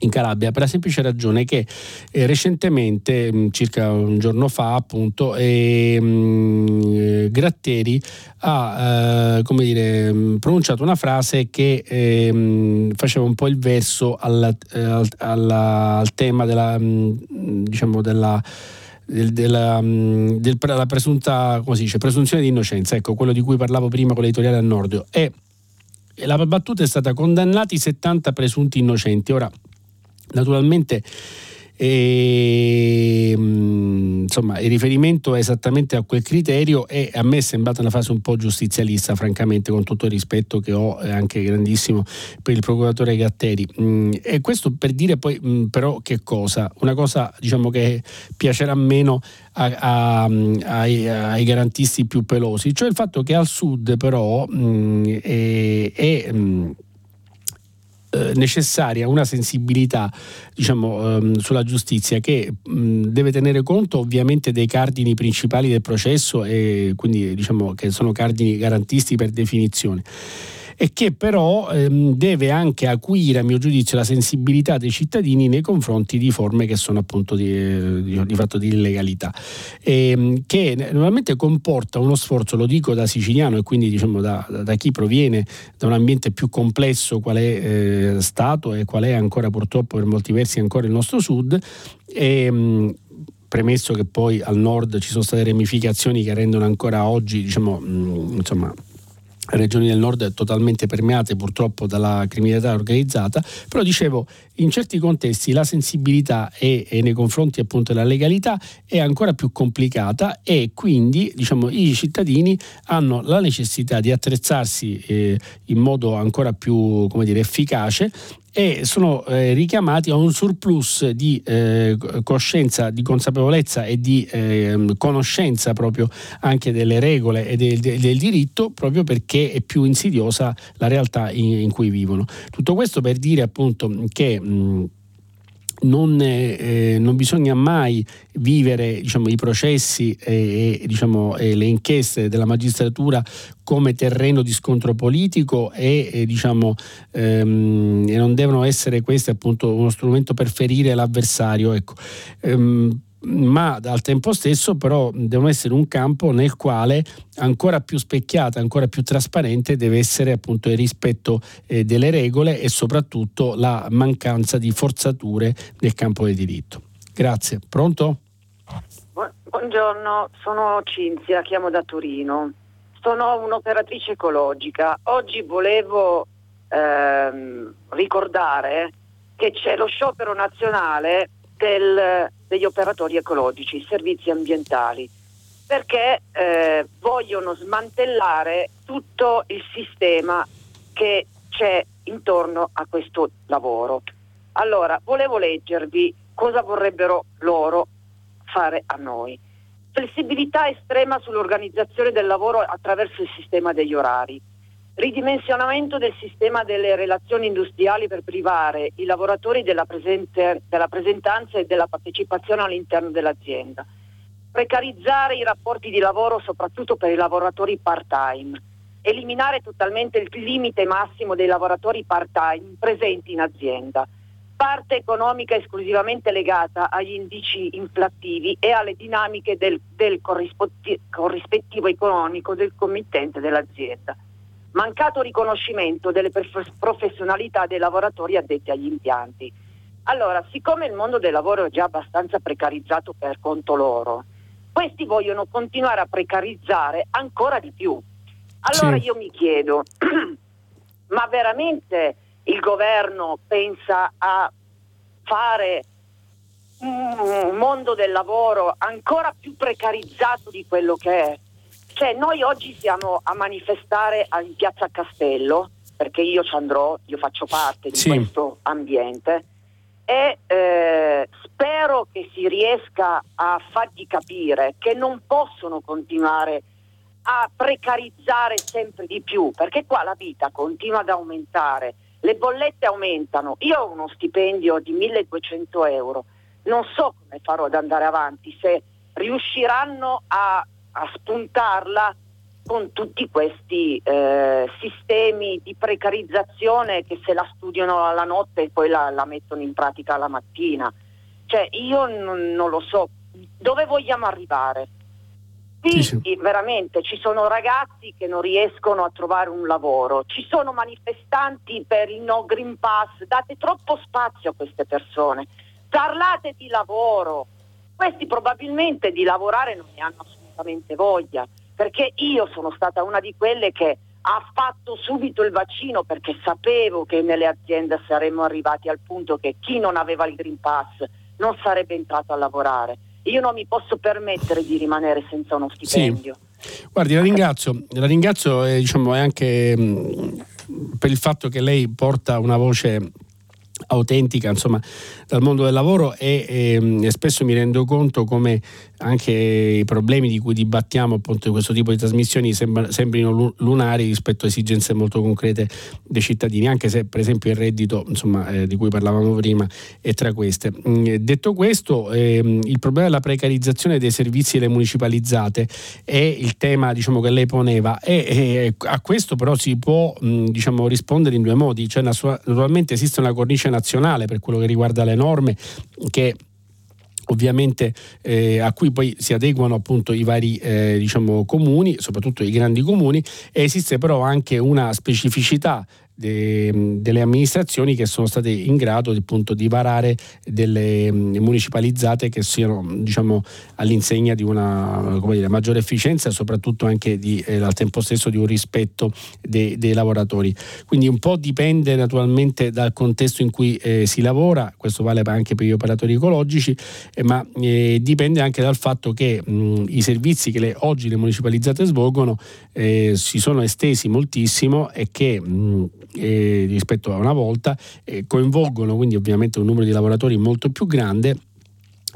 in Calabria per la semplice ragione che eh, recentemente, mh, circa un giorno fa, appunto, eh, mh, Gratteri ha eh, dire, pronunciato una frase che ehm, faceva un po' il verso al, eh, al, al, al tema della, diciamo della del, della, della presunta dice, presunzione di innocenza, ecco quello di cui parlavo prima con l'editoriale a nord. E la battuta è stata condannati 70 presunti innocenti. Ora, naturalmente e, mm, insomma, il riferimento è esattamente a quel criterio e a me è sembrata una fase un po' giustizialista, francamente, con tutto il rispetto che ho anche grandissimo per il procuratore Gatteri. Mm, e questo per dire poi mm, però che cosa? Una cosa diciamo che piacerà meno a, a, ai, ai, garantisti più pelosi, cioè il fatto che al sud però è, è eh, necessaria una sensibilità diciamo, ehm, sulla giustizia che mh, deve tenere conto ovviamente dei cardini principali del processo e quindi diciamo che sono cardini garantisti per definizione e che però ehm, deve anche acuire a mio giudizio la sensibilità dei cittadini nei confronti di forme che sono appunto di, di, di fatto di illegalità. E, ehm, che normalmente comporta uno sforzo, lo dico da siciliano e quindi diciamo da, da chi proviene da un ambiente più complesso qual è eh, stato e qual è ancora purtroppo per molti versi ancora il nostro sud e, ehm, premesso che poi al nord ci sono state ramificazioni che rendono ancora oggi diciamo, mh, insomma, regioni del nord totalmente permeate purtroppo dalla criminalità organizzata, però dicevo in certi contesti la sensibilità è nei confronti appunto della legalità è ancora più complicata e quindi diciamo, i cittadini hanno la necessità di attrezzarsi eh, in modo ancora più dire, efficace e sono eh, richiamati a un surplus di eh, coscienza, di consapevolezza e di eh, conoscenza proprio anche delle regole e del, del, diritto proprio perché è più insidiosa la realtà in, in cui vivono. Tutto questo per dire appunto che mh, non, eh, non, bisogna mai vivere diciamo, i processi e, e, diciamo, e, le inchieste della magistratura come terreno di scontro politico e, e, diciamo, ehm, non devono essere questi appunto uno strumento per ferire l'avversario. Ecco. Ehm, ma al tempo stesso però devono essere un campo nel quale ancora più specchiata, ancora più trasparente deve essere appunto il rispetto eh, delle regole e soprattutto la mancanza di forzature nel campo del diritto. Grazie. Pronto? Buongiorno, sono Cinzia, chiamo da Torino. Sono un'operatrice ecologica. Oggi volevo ehm, ricordare che c'è lo sciopero nazionale del, degli operatori ecologici, servizi ambientali, perché eh, vogliono smantellare tutto il sistema che c'è intorno a questo lavoro. Allora, volevo leggervi cosa vorrebbero loro fare a noi. Flessibilità estrema sull'organizzazione del lavoro attraverso il sistema degli orari ridimensionamento del sistema delle relazioni industriali per privare i lavoratori della, presente, della presentanza e della partecipazione all'interno dell'azienda, precarizzare i rapporti di lavoro soprattutto per i lavoratori part-time, eliminare totalmente il limite massimo dei lavoratori part-time presenti in azienda, parte economica esclusivamente legata agli indici inflattivi e alle dinamiche del, del corrispettivo economico del committente dell'azienda mancato riconoscimento delle professionalità dei lavoratori addetti agli impianti. Allora, siccome il mondo del lavoro è già abbastanza precarizzato per conto loro, questi vogliono continuare a precarizzare ancora di più. Allora sì. io mi chiedo, <clears throat> ma veramente il governo pensa a fare un mondo del lavoro ancora più precarizzato di quello che è? Cioè noi oggi siamo a manifestare in piazza Castello, perché io ci andrò, io faccio parte di sì. questo ambiente e eh, spero che si riesca a fargli capire che non possono continuare a precarizzare sempre di più, perché qua la vita continua ad aumentare, le bollette aumentano, io ho uno stipendio di 1200 euro, non so come farò ad andare avanti, se riusciranno a a spuntarla con tutti questi eh, sistemi di precarizzazione che se la studiano alla notte e poi la, la mettono in pratica la mattina. Cioè io non, non lo so, dove vogliamo arrivare? Qui sì, sì. veramente ci sono ragazzi che non riescono a trovare un lavoro, ci sono manifestanti per il no Green Pass, date troppo spazio a queste persone, parlate di lavoro, questi probabilmente di lavorare non ne hanno assolutamente voglia, perché io sono stata una di quelle che ha fatto subito il vaccino perché sapevo che nelle aziende saremmo arrivati al punto che chi non aveva il Green Pass non sarebbe entrato a lavorare. Io non mi posso permettere di rimanere senza uno stipendio. Sì. Guardi, la ringrazio, la ringrazio eh, diciamo, anche mh, mm, per il fatto che lei porta una voce autentica insomma dal mondo del lavoro e, e, e, spesso mi rendo conto come anche i problemi di cui dibattiamo appunto in questo tipo di trasmissioni sembra, sembrino lunari rispetto a esigenze molto concrete dei cittadini anche se per esempio il reddito insomma, eh, di cui parlavamo prima è tra queste. Mm, detto questo ehm, il problema della precarizzazione dei servizi delle municipalizzate è il tema diciamo, che lei poneva e, e a questo però si può mh, mm, diciamo, rispondere in due modi. Cioè naturalmente esiste una cornice nazionale per quello che riguarda le norme che ovviamente eh, a cui poi si adeguano appunto i vari eh, diciamo, comuni, soprattutto i grandi comuni, esiste però anche una specificità de, delle amministrazioni che sono state in grado appunto, di varare delle municipalizzate che siano diciamo, all'insegna di una dire, maggiore efficienza e soprattutto anche di, eh, al tempo stesso di un rispetto dei, dei, lavoratori. Quindi un po' dipende naturalmente dal contesto in cui eh, si lavora, questo vale anche per gli operatori ecologici, eh, ma eh, dipende anche dal fatto che mh, i servizi che le, oggi le municipalizzate svolgono eh, si sono estesi moltissimo e che mh, eh, rispetto a una volta, eh, coinvolgono quindi ovviamente un numero di lavoratori molto più grande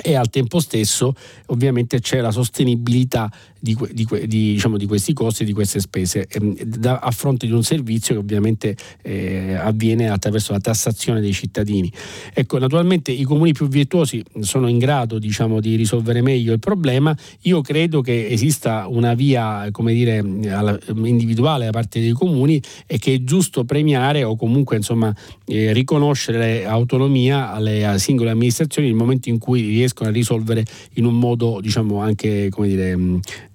e al tempo stesso ovviamente c'è la sostenibilità di, di, di, diciamo, di, questi costi e di queste spese ehm, da, a fronte di un servizio che ovviamente eh, avviene attraverso la tassazione dei cittadini. Ecco, naturalmente i comuni più virtuosi sono in grado diciamo, di risolvere meglio il problema. Io credo che esista una via come dire, individuale da parte dei comuni e che è giusto premiare o comunque insomma, eh, riconoscere autonomia alle singole amministrazioni nel momento in cui riescono a risolvere in un modo diciamo anche come dire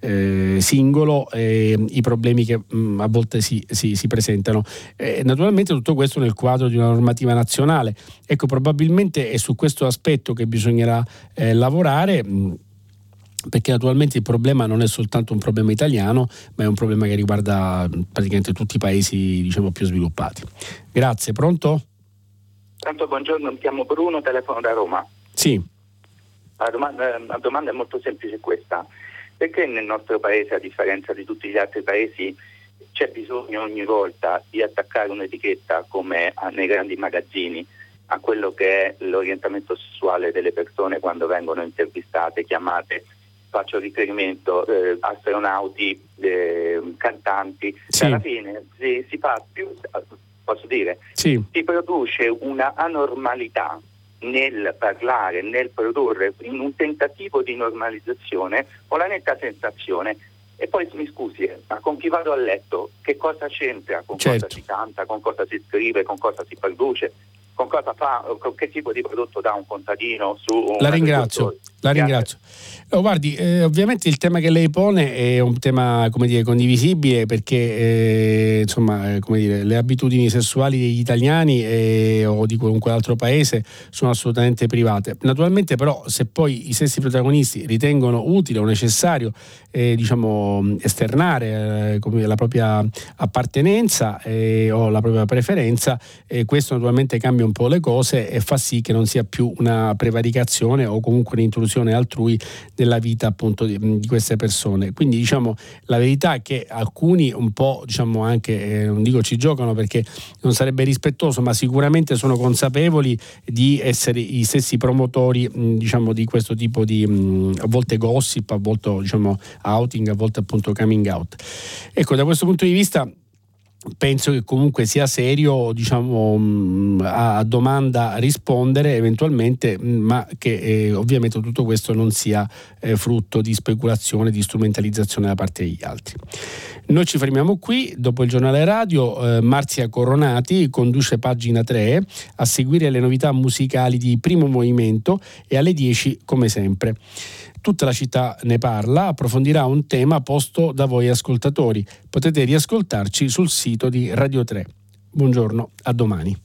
eh, singolo eh, i problemi che mh, mm, a volte si, si, si presentano. Eh, naturalmente tutto questo nel quadro di una normativa nazionale. Ecco, probabilmente è su questo aspetto che bisognerà eh, lavorare. Mh, mm, perché naturalmente il problema non è soltanto un problema italiano, ma è un problema che riguarda praticamente tutti i paesi diciamo, più sviluppati. Grazie, pronto? Tanto buongiorno, mi chiamo Bruno, telefono da Roma. Sì. La domanda, la domanda è molto semplice questa. Perché nel nostro paese, a differenza di tutti gli altri paesi, c'è bisogno ogni volta di attaccare un'etichetta come nei grandi magazzini a quello che è l'orientamento sessuale delle persone quando vengono intervistate, chiamate faccio riferimento eh, astronauti, eh, cantanti, sì. alla fine si, si, fa più, posso dire, sì. si produce una anormalità nel parlare, nel produrre, in un tentativo di normalizzazione, ho la netta sensazione e poi mi scusi, ma con chi vado a letto? Che cosa c'entra con certo. cosa si canta, con cosa si scrive, con cosa si produce? Con cosa fa, con che tipo di prodotto dà un contadino su La ringrazio, la ringrazio. Oh, guardi, eh, ovviamente il tema che lei pone è un tema come dire, condivisibile perché eh, insomma, eh, come dire, le abitudini sessuali degli italiani eh, o di qualunque altro paese sono assolutamente private. Naturalmente però se poi i stessi protagonisti ritengono utile o necessario eh, diciamo, esternare eh, la propria appartenenza o la propria preferenza, questo naturalmente cambia un po' le cose e fa sì che non sia più una prevaricazione o comunque un'intrusione altrui nella vita appunto di, di queste persone. Quindi diciamo la verità è che alcuni un po' diciamo anche, eh, non dico ci giocano perché non sarebbe rispettoso, ma sicuramente sono consapevoli di essere i stessi promotori mh, diciamo di questo tipo di mh, a volte gossip, a volte diciamo outing, a volte appunto coming out. Ecco, da questo punto di vista penso che comunque sia serio diciamo, mm, a domanda rispondere eventualmente, mm, ma che eh, ovviamente tutto questo non sia eh, frutto di speculazione, di strumentalizzazione da parte degli altri. Noi ci fermiamo qui, dopo il giornale radio, eh, Marzia Coronati conduce pagina 3 a seguire le novità musicali di primo movimento e alle 10 come sempre. Tutta la città ne parla, approfondirà un tema posto da voi ascoltatori. Potete riascoltarci sul sito di Radio 3. Buongiorno, a domani.